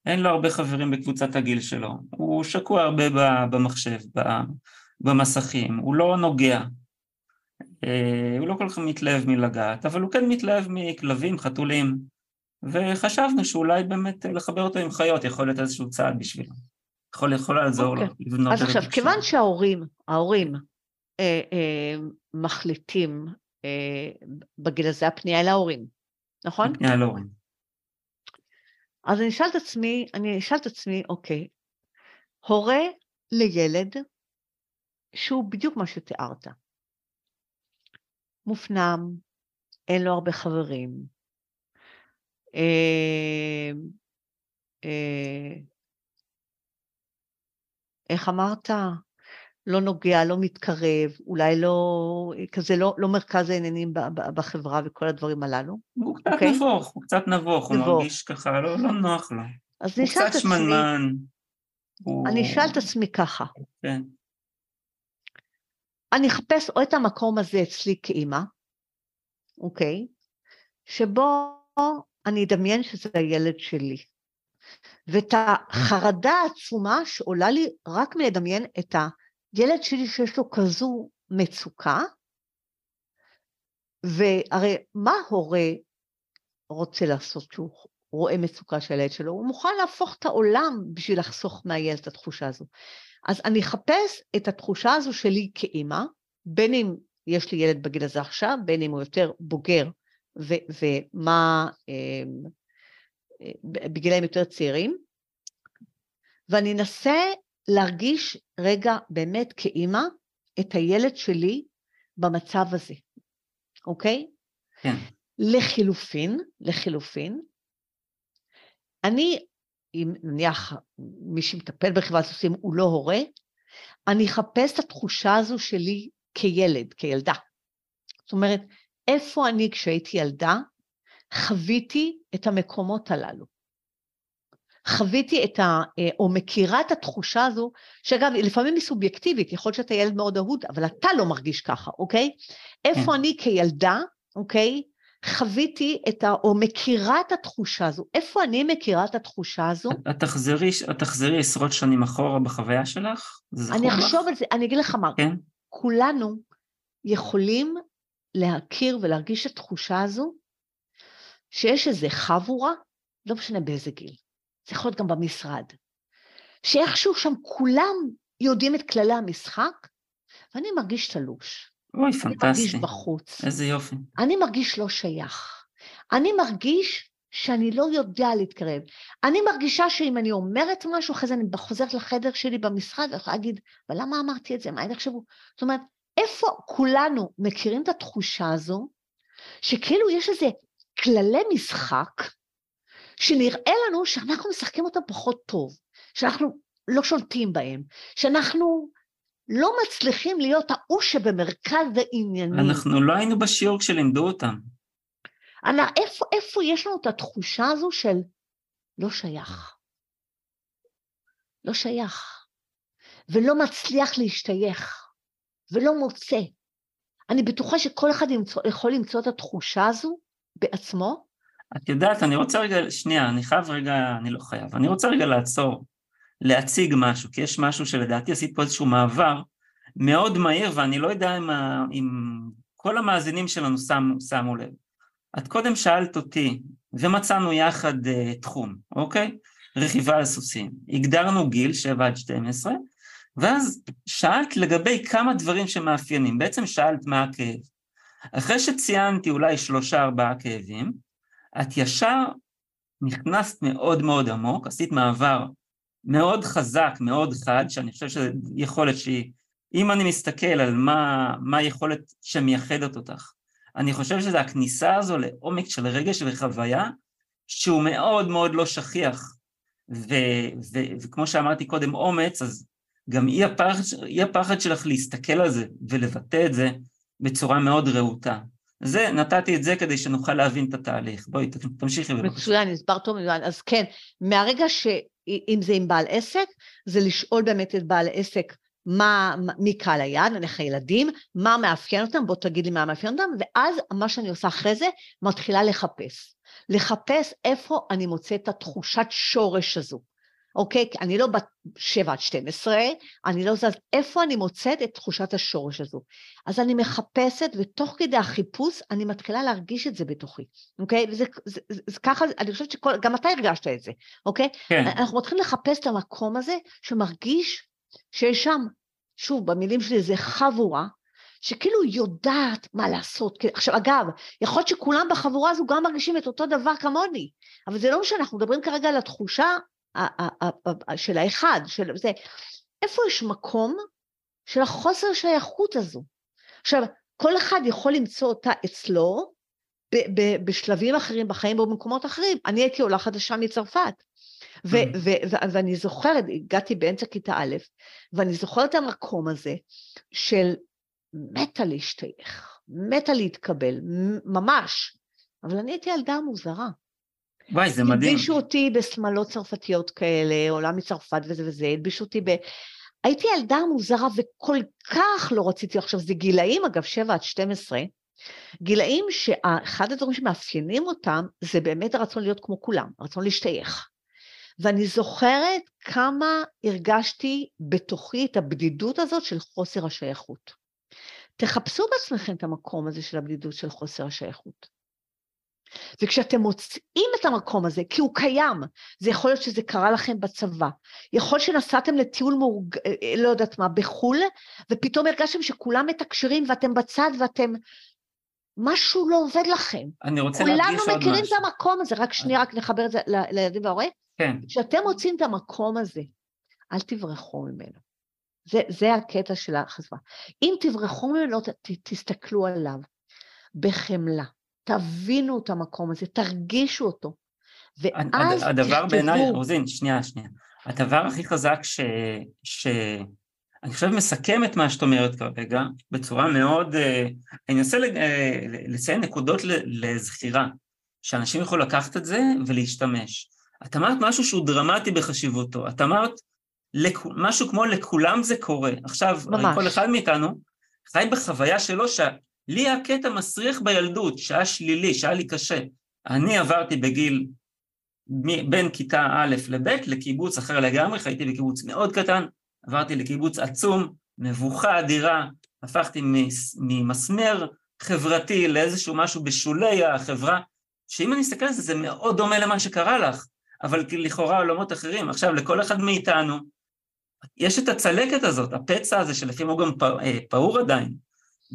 אין לו הרבה חברים בקבוצת הגיל שלו. הוא שקוע הרבה במחשב, במסכים, הוא לא נוגע. אה, הוא לא כל כך מתלהב מלגעת, אבל הוא כן מתלהב מכלבים, חתולים, וחשבנו שאולי באמת לחבר אותו עם חיות יכול להיות איזשהו צעד בשבילו. יכול, יכול לעזור okay. לו אוקיי. לבנות... אז עכשיו, כיוון שההורים, ההורים, אה, אה, מחליטים אה, בגיל הזה הפנייה אל ההורים, נכון? הפנייה אל ההורים. אז אני אשאל את עצמי, אני אשאל את עצמי, אוקיי, הורה לילד שהוא בדיוק מה שתיארת. מופנם, אין לו הרבה חברים, אה, אה, איך אמרת? לא נוגע, לא מתקרב, אולי לא, כזה לא, לא מרכז העניינים בחברה וכל הדברים הללו. הוא קצת okay? אוקיי? נבוך, הוא קצת נבוך, נבוך. הוא מרגיש ככה, לא, לא נוח לו. אז הוא קצת שמנמן. הוא... אני אשאל את עצמי ככה. כן. אני אחפש או את המקום הזה אצלי כאימא, אוקיי? שבו אני אדמיין שזה הילד שלי. ואת החרדה העצומה שעולה לי רק מלדמיין את הילד שלי שיש לו כזו מצוקה, והרי מה הורה רוצה לעשות כשהוא רואה מצוקה של הילד שלו? הוא מוכן להפוך את העולם בשביל לחסוך מהילד את התחושה הזו. אז אני אחפש את התחושה הזו שלי כאימא, בין אם יש לי ילד בגיל הזה עכשיו, בין אם הוא יותר בוגר ו- ומה אמ, בגילאים יותר צעירים, ואני אנסה להרגיש רגע באמת כאימא את הילד שלי במצב הזה, אוקיי? כן. לחילופין, לחילופין, אני, אם נניח מי שמטפל בחברת סוסים הוא לא הורה, אני אחפש את התחושה הזו שלי כילד, כילדה. זאת אומרת, איפה אני כשהייתי ילדה חוויתי את המקומות הללו. חוויתי את ה... אה, או מכירה את התחושה הזו, שאגב, לפעמים היא סובייקטיבית, יכול להיות שאתה ילד מאוד אהוד, אבל אתה לא מרגיש ככה, אוקיי? איפה כן. אני כילדה, אוקיי, חוויתי את ה... או מכירה את התחושה הזו. איפה אני מכירה את התחושה הזו? את תחזרי, את תחזרי עשרות שנים אחורה בחוויה שלך? אני אחשוב על זה, אני אגיד לך מה. כן? כולנו יכולים להכיר ולהרגיש את התחושה הזו, שיש איזה חבורה, לא משנה באיזה גיל, זה יכול להיות גם במשרד, שאיכשהו שם כולם יודעים את כללי המשחק, ואני מרגיש תלוש. אוי, פנטסטי. אני מרגיש בחוץ. איזה יופי. אני מרגיש לא שייך. אני מרגיש שאני לא יודע להתקרב. אני מרגישה שאם אני אומרת משהו, אחרי זה אני חוזרת לחדר שלי במשרד, ואני יכולה להגיד, אבל למה אמרתי את זה? מה הם יחשבו? זאת אומרת, איפה כולנו מכירים את התחושה הזו, שכאילו יש איזה כללי משחק, שנראה לנו שאנחנו משחקים אותם פחות טוב, שאנחנו לא שולטים בהם, שאנחנו לא מצליחים להיות ההוא שבמרכז העניינים. אנחנו לא היינו בשיעור כשלימדו אותם. אני, איפה, איפה יש לנו את התחושה הזו של לא שייך? לא שייך. ולא מצליח להשתייך, ולא מוצא. אני בטוחה שכל אחד ימצוא, יכול למצוא את התחושה הזו בעצמו? את יודעת, אני רוצה רגע, שנייה, אני חייב רגע, אני לא חייב, אני רוצה רגע לעצור, להציג משהו, כי יש משהו שלדעתי עשית פה איזשהו מעבר מאוד מהיר, ואני לא יודע אם, ה, אם כל המאזינים שלנו שמו, שמו לב. את קודם שאלת אותי, ומצאנו יחד uh, תחום, אוקיי? רכיבה על סוסים. הגדרנו גיל, 7 עד 12, ואז שאלת לגבי כמה דברים שמאפיינים. בעצם שאלת מה הכאב. אחרי שציינתי אולי שלושה ארבעה כאבים, את ישר נכנסת מאוד מאוד עמוק, עשית מעבר מאוד חזק, מאוד חד, שאני חושב שזו יכולת שהיא, אם אני מסתכל על מה, מה היכולת שמייחדת אותך, אני חושב שזו הכניסה הזו לעומק של רגש וחוויה, שהוא מאוד מאוד לא שכיח. ו, ו, וכמו שאמרתי קודם, אומץ, אז גם אי הפחד, אי הפחד שלך להסתכל על זה ולבטא את זה, בצורה מאוד רהוטה. זה, נתתי את זה כדי שנוכל להבין את התהליך. בואי, תמשיכי בבקשה. מצוין, הסברת טוב, אז כן, מהרגע שאם זה עם בעל עסק, זה לשאול באמת את בעל עסק מה, מי קהל היעד, נניח הילדים, מה מאפיין אותם, בוא תגיד לי מה מאפיין אותם, ואז מה שאני עושה אחרי זה, מתחילה לחפש. לחפש איפה אני מוצאת את התחושת שורש הזו. אוקיי? אני לא בת 7 עד 12, אני לא זז, איפה אני מוצאת את תחושת השורש הזו? אז אני מחפשת, ותוך כדי החיפוש אני מתחילה להרגיש את זה בתוכי, אוקיי? וזה זה, זה, זה, ככה, אני חושבת שגם אתה הרגשת את זה, אוקיי? כן. אנחנו מתחילים לחפש את המקום הזה שמרגיש שיש שם, שוב, במילים שלי זה חבורה, שכאילו יודעת מה לעשות. עכשיו, אגב, יכול להיות שכולם בחבורה הזו גם מרגישים את אותו דבר כמוני, אבל זה לא משנה, אנחנו מדברים כרגע על התחושה של האחד, של זה. איפה יש מקום של החוסר שייכות הזו? עכשיו, כל אחד יכול למצוא אותה אצלו בשלבים אחרים בחיים או במקומות אחרים. אני הייתי עולה חדשה מצרפת, ו- ו- ואני זוכרת, הגעתי באמצע כיתה א', ואני זוכרת את המקום הזה של מתה להשתייך, מתה להתקבל, ממש. אבל אני הייתי ילדה מוזרה. וואי, זה מדהים. הלבישו אותי בשמלות צרפתיות כאלה, עולה מצרפת וזה וזה, הלבישו אותי ב... הייתי ילדה מוזרה וכל כך לא רציתי, עכשיו זה גילאים, אגב, 7 עד 12, גילאים שאחד הדברים שמאפיינים אותם זה באמת הרצון להיות כמו כולם, הרצון להשתייך. ואני זוכרת כמה הרגשתי בתוכי את הבדידות הזאת של חוסר השייכות. תחפשו בעצמכם את המקום הזה של הבדידות של חוסר השייכות. וכשאתם מוצאים את המקום הזה, כי הוא קיים, זה יכול להיות שזה קרה לכם בצבא, יכול שנסעתם לטיול מורג... אה, אה, לא יודעת מה, בחו"ל, ופתאום הרגשתם שכולם מתקשרים ואתם בצד ואתם... משהו לא עובד לכם. אני רוצה להדגיש עוד משהו. כולנו מכירים את המקום הזה, רק שנייה, רק נחבר את זה לילדים וההורה. כן. כשאתם מוצאים את המקום הזה, אל תברחו ממנו. זה, זה הקטע של החזרה. אם תברחו ממנו, ת, תסתכלו עליו בחמלה. תבינו את המקום הזה, תרגישו אותו. ואז. הדבר בעיניי, רוזין, שנייה, שנייה. הדבר הכי חזק ש... ש... אני חושב מסכם את מה שאת אומרת כרגע בצורה מאוד, אה, אני אנסה אה, לציין נקודות לזכירה, שאנשים יוכלו לקחת את זה ולהשתמש. את אמרת משהו שהוא דרמטי בחשיבותו, את אמרת משהו כמו לכולם זה קורה. עכשיו, ממש. כל אחד מאיתנו חי בחוויה שלו לי היה קטע מסריח בילדות, שהיה שלילי, שהיה לי קשה. אני עברתי בגיל בין כיתה א' לב' לקיבוץ אחר לגמרי, חייתי בקיבוץ מאוד קטן, עברתי לקיבוץ עצום, מבוכה אדירה, הפכתי ממסמר חברתי לאיזשהו משהו בשולי החברה, שאם אני אסתכל על זה, זה מאוד דומה למה שקרה לך, אבל לכאורה עולמות אחרים. עכשיו, לכל אחד מאיתנו, יש את הצלקת הזאת, הפצע הזה שלפעמים הוא גם אה, פעור עדיין,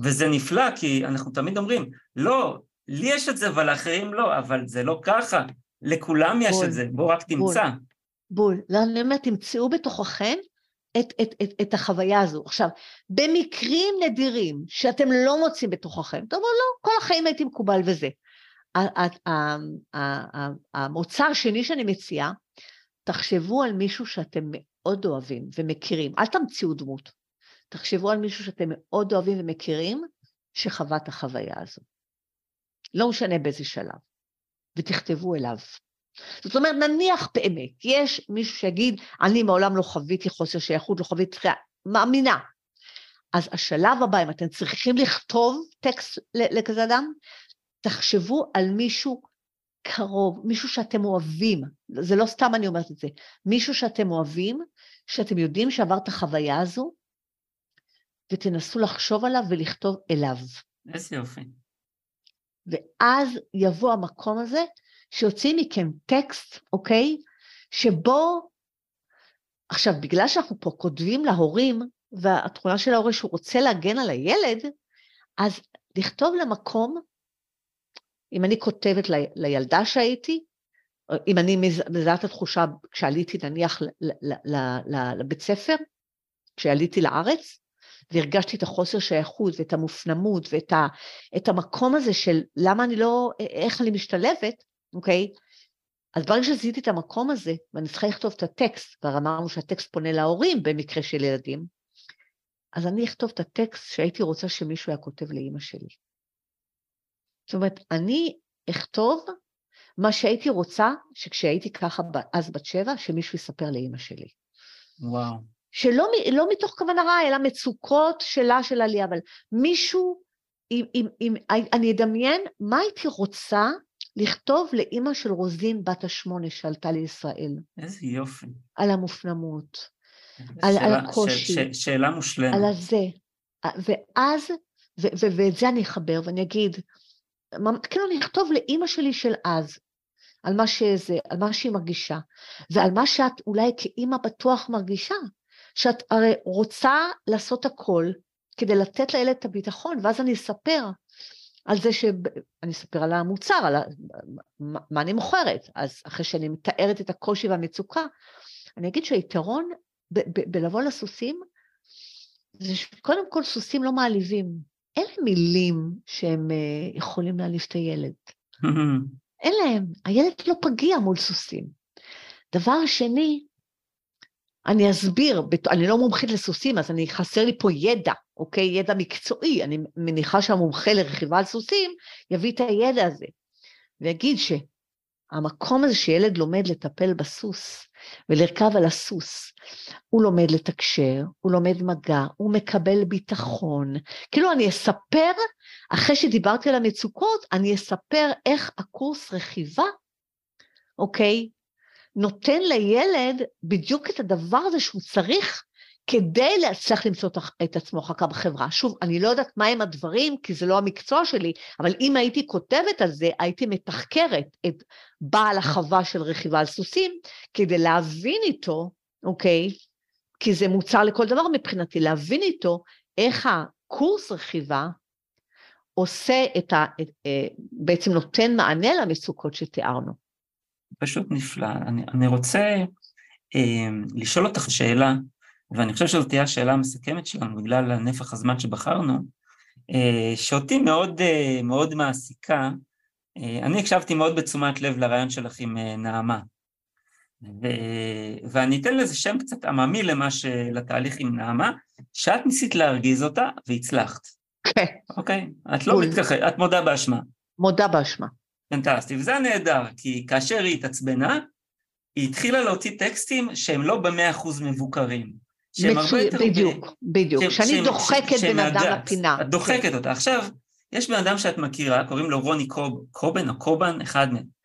וזה נפלא, כי אנחנו תמיד אומרים, לא, לי יש את זה, אבל לאחרים לא, אבל זה לא ככה, לכולם יש בול, את זה, בוא רק תמצא. בול, בול. לא, אני אומרת, תמצאו בתוככם את, את, את, את החוויה הזו. עכשיו, במקרים נדירים שאתם לא מוצאים בתוככם, תאמרו, לא, כל החיים הייתי מקובל וזה. המוצר השני שאני מציעה, תחשבו על מישהו שאתם מאוד אוהבים ומכירים, אל תמציאו דמות. תחשבו על מישהו שאתם מאוד אוהבים ומכירים, שחווה את החוויה הזו. לא משנה באיזה שלב, ותכתבו אליו. זאת אומרת, נניח באמת, יש מישהו שיגיד, אני מעולם לא חוויתי חוסר שייכות, לא חוויתי תחייה, מאמינה. אז השלב הבא, אם אתם צריכים לכתוב טקסט לכזה אדם, תחשבו על מישהו קרוב, מישהו שאתם אוהבים, זה לא סתם אני אומרת את זה, מישהו שאתם אוהבים, שאתם יודעים שעבר את החוויה הזו, ותנסו לחשוב עליו ולכתוב אליו. איזה יופי. ואז יבוא המקום הזה שיוציא מכם טקסט, אוקיי? שבו, עכשיו, בגלל שאנחנו פה כותבים להורים, והתכונה של ההורה שהוא רוצה להגן על הילד, אז לכתוב למקום, אם אני כותבת ל, לילדה שהייתי, אם אני מזהה את התחושה כשעליתי נניח לבית ספר, כשעליתי לארץ, והרגשתי את החוסר שייכות ואת המופנמות ואת ה, את המקום הזה של למה אני לא, איך אני משתלבת, אוקיי? אז ברגע שעשיתי את המקום הזה, ואני צריכה לכתוב את הטקסט, כבר אמרנו שהטקסט פונה להורים במקרה של ילדים, אז אני אכתוב את הטקסט שהייתי רוצה שמישהו היה כותב לאימא שלי. זאת אומרת, אני אכתוב מה שהייתי רוצה שכשהייתי ככה אז בת שבע, שמישהו יספר לאימא שלי. וואו. שלא לא מתוך כוונה רעה, אלא מצוקות שלה, של עלייה, אבל מישהו, אם, אם, אם, אני אדמיין מה הייתי רוצה לכתוב לאימא של רוזין בת השמונה שעלתה לישראל. איזה יופי. על המופנמות, על, על הקושי. ש, ש, שאלה מושלמת. על הזה. ואז, ו, ו, ואת זה אני אחבר ואני אגיד, כאילו אני אכתוב לאימא שלי של אז, על מה שזה, על מה שהיא מרגישה, ועל מה שאת אולי כאימא בטוח מרגישה. שאת הרי רוצה לעשות הכל כדי לתת לילד את הביטחון, ואז אני אספר על זה ש... אני אספר על המוצר, על ה... מה אני מוכרת. אז אחרי שאני מתארת את הקושי והמצוקה, אני אגיד שהיתרון ב- ב- בלבוא לסוסים, זה שקודם כל סוסים לא מעליבים. אין להם מילים שהם uh, יכולים להעליב את הילד. <laughs> אין להם. הילד לא פגיע מול סוסים. דבר שני, אני אסביר, אני לא מומחית לסוסים, אז אני, חסר לי פה ידע, אוקיי? ידע מקצועי. אני מניחה שהמומחה לרכיבה על סוסים יביא את הידע הזה, ויגיד שהמקום הזה שילד לומד לטפל בסוס ולרכב על הסוס, הוא לומד לתקשר, הוא לומד מגע, הוא מקבל ביטחון. כאילו אני אספר, אחרי שדיברתי על המצוקות, אני אספר איך הקורס רכיבה, אוקיי, נותן לילד בדיוק את הדבר הזה שהוא צריך כדי להצליח למצוא את עצמו אחר כך בחברה. שוב, אני לא יודעת מהם הדברים, כי זה לא המקצוע שלי, אבל אם הייתי כותבת על זה, הייתי מתחקרת את בעל החווה של רכיבה על סוסים, כדי להבין איתו, אוקיי? כי זה מוצר לכל דבר מבחינתי, להבין איתו איך הקורס רכיבה עושה את ה... אה, בעצם נותן מענה למצוקות שתיארנו. פשוט נפלא. אני, אני רוצה אה, לשאול אותך שאלה, ואני חושב שזאת תהיה השאלה המסכמת שלנו בגלל הנפח הזמן שבחרנו, אה, שאותי מאוד, אה, מאוד מעסיקה. אה, אני הקשבתי מאוד בתשומת לב לרעיון שלך עם אה, נעמה, ו, ואני אתן לזה שם קצת עממי למה ש... לתהליך עם נעמה, שאת ניסית להרגיז אותה והצלחת. כן. אוקיי? את לא מתכחת, את מודה באשמה. מודה באשמה. פנטסטי, וזה נהדר, כי כאשר היא התעצבנה, היא התחילה להוציא טקסטים שהם לא במאה אחוז מבוקרים. שהם הרבה יותר... בדיוק, בדיוק, שאני דוחקת בן אדם לפינה. את דוחקת אותה. עכשיו, יש בן אדם שאת מכירה, קוראים לו רוני קוב, קובן או קובן, אחד מהם.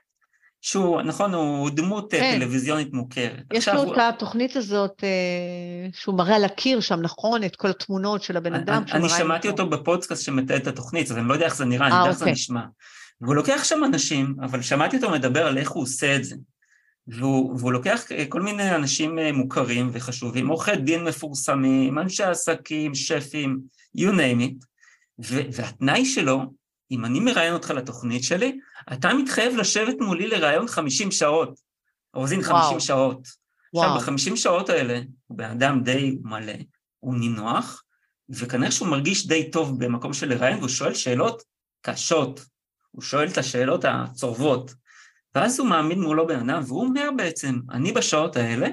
שהוא, נכון, הוא דמות אה, כן. טלוויזיונית מוכרת. יש לו הוא... את התוכנית הזאת, אה, שהוא מראה על הקיר שם, נכון? את כל התמונות של הבן אדם. אני, אני שמעתי אותו בפודקאסט שמתעד את התוכנית, אז אני לא יודע איך זה נראה, אני יודע איך זה אוקיי. נשמע. והוא לוקח שם אנשים, אבל שמעתי אותו מדבר על איך הוא עושה את זה. והוא, והוא לוקח כל מיני אנשים אה, מוכרים וחשובים, עורכי דין מפורסמים, אנשי עסקים, שפים, you name it, והתנאי שלו, אם אני מראיין אותך לתוכנית שלי, אתה מתחייב לשבת מולי לראיון 50 שעות. רוזין, 50 שעות. וואו. עכשיו, ב-50 שעות האלה, הוא בן אדם די מלא, הוא נינוח, וכנראה שהוא מרגיש די טוב במקום של לראיין, והוא שואל שאלות קשות, הוא שואל את השאלות הצורבות, ואז הוא מעמיד מולו בן אדם, והוא אומר בעצם, אני בשעות האלה,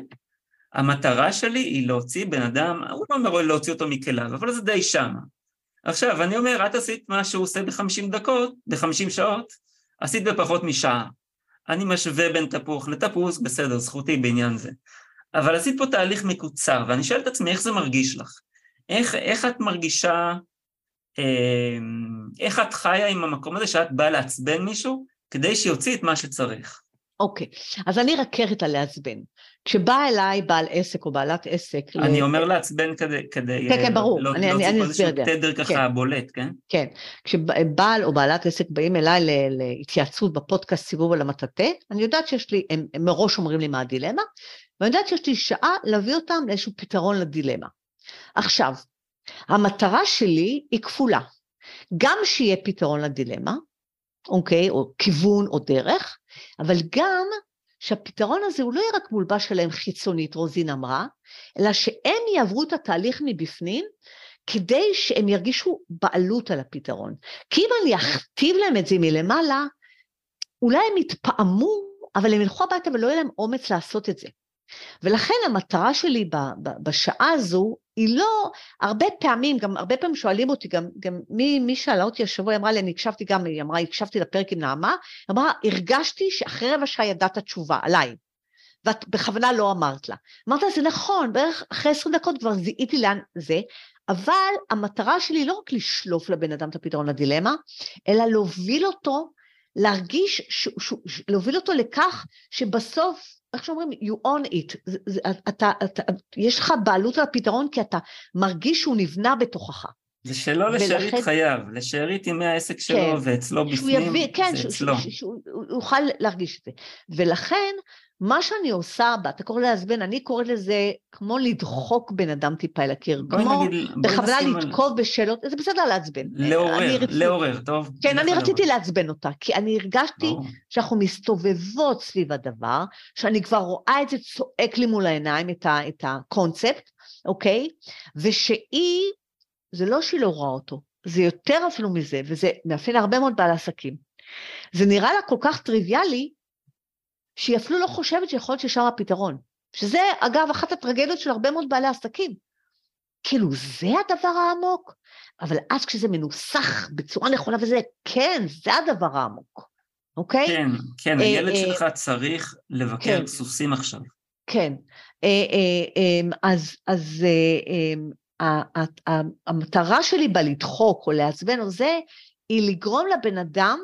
המטרה שלי היא להוציא בן אדם, הוא לא אומר להוציא אותו מכליו, אבל זה די שמה. עכשיו, אני אומר, את עשית מה שהוא עושה בחמישים דקות, בחמישים שעות, עשית בפחות משעה. אני משווה בין תפוח לתפוס, בסדר, זכותי בעניין זה. אבל עשית פה תהליך מקוצר, ואני שואל את עצמי, איך זה מרגיש לך? איך, איך את מרגישה איך את חיה עם המקום הזה שאת באה לעצבן מישהו כדי שיוציא את מה שצריך? אוקיי, okay. אז אני קרת על לעצבן. כשבא אליי בעל עסק או בעלת עסק... אני ל... אומר לעצבן כדי... כדי כן, כן, ברור, לא, אני, אני, אני אסביר את זה. תדר ככה כן. בולט, כן? כן, כשבעל או בעלת עסק באים אליי להתייעצות בפודקאסט סיבוב על המטאטא, אני יודעת שיש לי, הם, הם מראש אומרים לי מה הדילמה, ואני יודעת שיש לי שעה להביא אותם לאיזשהו פתרון לדילמה. עכשיו, המטרה שלי היא כפולה. גם שיהיה פתרון לדילמה, אוקיי, או כיוון או דרך, אבל גם שהפתרון הזה הוא לא יהיה רק מולבש עליהם חיצונית, רוזין אמרה, אלא שהם יעברו את התהליך מבפנים, כדי שהם ירגישו בעלות על הפתרון. כי אם אני אכתיב להם את זה מלמעלה, אולי הם יתפעמו, אבל הם ילכו הביתה ולא יהיה להם אומץ לעשות את זה. ולכן המטרה שלי בשעה הזו היא לא, הרבה פעמים, גם הרבה פעמים שואלים אותי, גם, גם מי, מי שאלה אותי השבוע, היא אמרה לי, אני הקשבתי גם, היא אמרה, הקשבתי לפרק עם נעמה, היא אמרה, הרגשתי שאחרי רבע שעה ידעת תשובה עליי, ואת בכוונה לא אמרת לה. אמרת לה, זה נכון, בערך אחרי עשרים דקות כבר זיהיתי לאן זה, אבל המטרה שלי היא לא רק לשלוף לבן אדם את הפתרון לדילמה, אלא להוביל אותו, להרגיש, ש, ש, ש, להוביל אותו לכך שבסוף איך שאומרים, you own it, זה, זה, אתה, אתה, יש לך בעלות על הפתרון כי אתה מרגיש שהוא נבנה בתוכך. זה שלא ולכן... לשארית חייו, לשארית ימי העסק שלו כן, ואצלו בפנים, יביא, כן, זה אצלו. כן, שהוא יוכל להרגיש את זה. ולכן, מה שאני עושה, אתה קורא לעזבן, אני קוראת לזה כמו לדחוק בן אדם טיפה אל הקיר, כמו בכוונה לתקוב בשאלות, זה בסדר לעצבן. לעורר. לעורר, טוב. כן, אני רציתי לעצבן אותה, כי אני הרגשתי. שאנחנו מסתובבות סביב הדבר, שאני כבר רואה את זה צועק לי מול העיניים, את הקונספט, אוקיי? ושהיא, זה לא שהיא לא רואה אותו, זה יותר אפילו מזה, וזה מאפיין הרבה מאוד בעל עסקים. זה נראה לה כל כך טריוויאלי, שהיא אפילו לא חושבת שיכול להיות ששם הפתרון. שזה, אגב, אחת הטרגדיות של הרבה מאוד בעלי עסקים. כאילו, זה הדבר העמוק? אבל אז כשזה מנוסח בצורה נכונה וזה, כן, זה הדבר העמוק, אוקיי? כן, כן, הילד אה, שלך צריך לבקר כן. סוסים עכשיו. כן. אז, אז המטרה שלי בלדחוק או לעצבן או זה, היא לגרום לבן אדם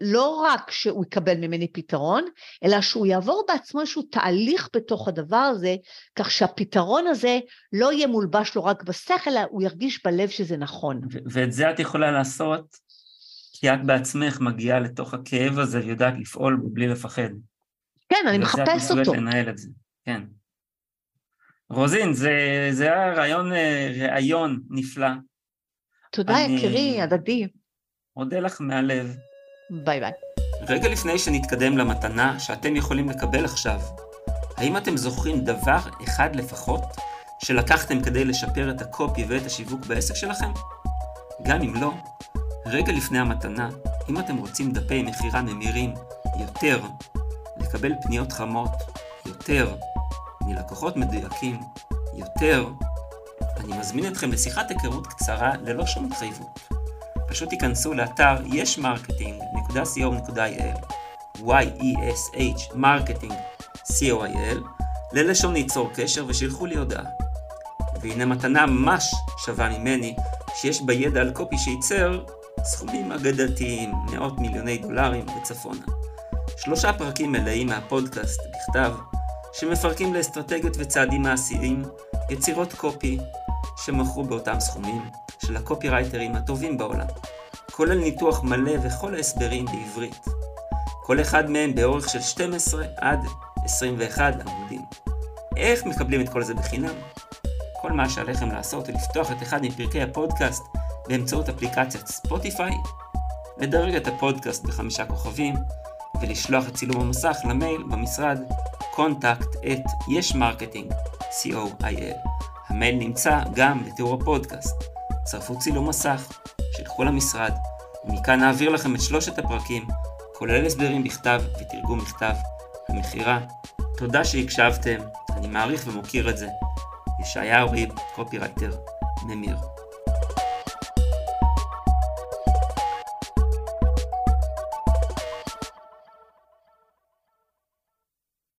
לא רק שהוא יקבל ממני פתרון, אלא שהוא יעבור בעצמו איזשהו תהליך בתוך הדבר הזה, כך שהפתרון הזה לא יהיה מולבש לו רק בשכל, אלא הוא ירגיש בלב שזה נכון. ואת זה את יכולה לעשות, כי את בעצמך מגיעה לתוך הכאב הזה ויודעת לפעול בלי לפחד. כן, אני מחפש אותו. וזה את מסוגלת לנהל את זה, כן. רוזין, זה, זה היה רעיון, אה, רעיון נפלא. תודה, אני... יקירי, הדדי. מודה לך מהלב. ביי ביי. רגע לפני שנתקדם למתנה שאתם יכולים לקבל עכשיו, האם אתם זוכרים דבר אחד לפחות שלקחתם כדי לשפר את הקופי ואת השיווק בעסק שלכם? גם אם לא, רגע לפני המתנה, אם אתם רוצים דפי מכירה ממירים יותר, לקבל פניות חמות יותר, מלקוחות מדויקים יותר, אני מזמין אתכם לשיחת היכרות קצרה ללא שום התחייבות. פשוט תיכנסו לאתר yeshmarketing.co.il y-e-s-h marketing co.il ללשונית צור קשר ושילחו לי הודעה. והנה מתנה ממש שווה ממני, שיש בה ידע על קופי שייצר סכומים אגדתיים, מאות מיליוני דולרים וצפונה. שלושה פרקים מלאים מהפודקאסט בכתב, שמפרקים לאסטרטגיות וצעדים מעשיים יצירות קופי שמכרו באותם סכומים של הקופירייטרים הטובים בעולם, כולל ניתוח מלא וכל ההסברים בעברית. כל אחד מהם באורך של 12 עד 21 עמודים. איך מקבלים את כל זה בחינם? כל מה שעליכם לעשות הוא לפתוח את אחד מפרקי הפודקאסט באמצעות אפליקציית ספוטיפיי, לדרג את הפודקאסט בחמישה כוכבים, ולשלוח את צילום המסך למייל במשרד contact at yeshmarketing, co.il. המייל נמצא גם בתיאור הפודקאסט. צרפו צילום מסך, שילחו למשרד, ומכאן נעביר לכם את שלושת הפרקים, כולל הסברים בכתב ותרגום מכתב המכירה. תודה שהקשבתם, אני מעריך ומוקיר את זה. ישעיהו ריב, קופירייטר, ממיר.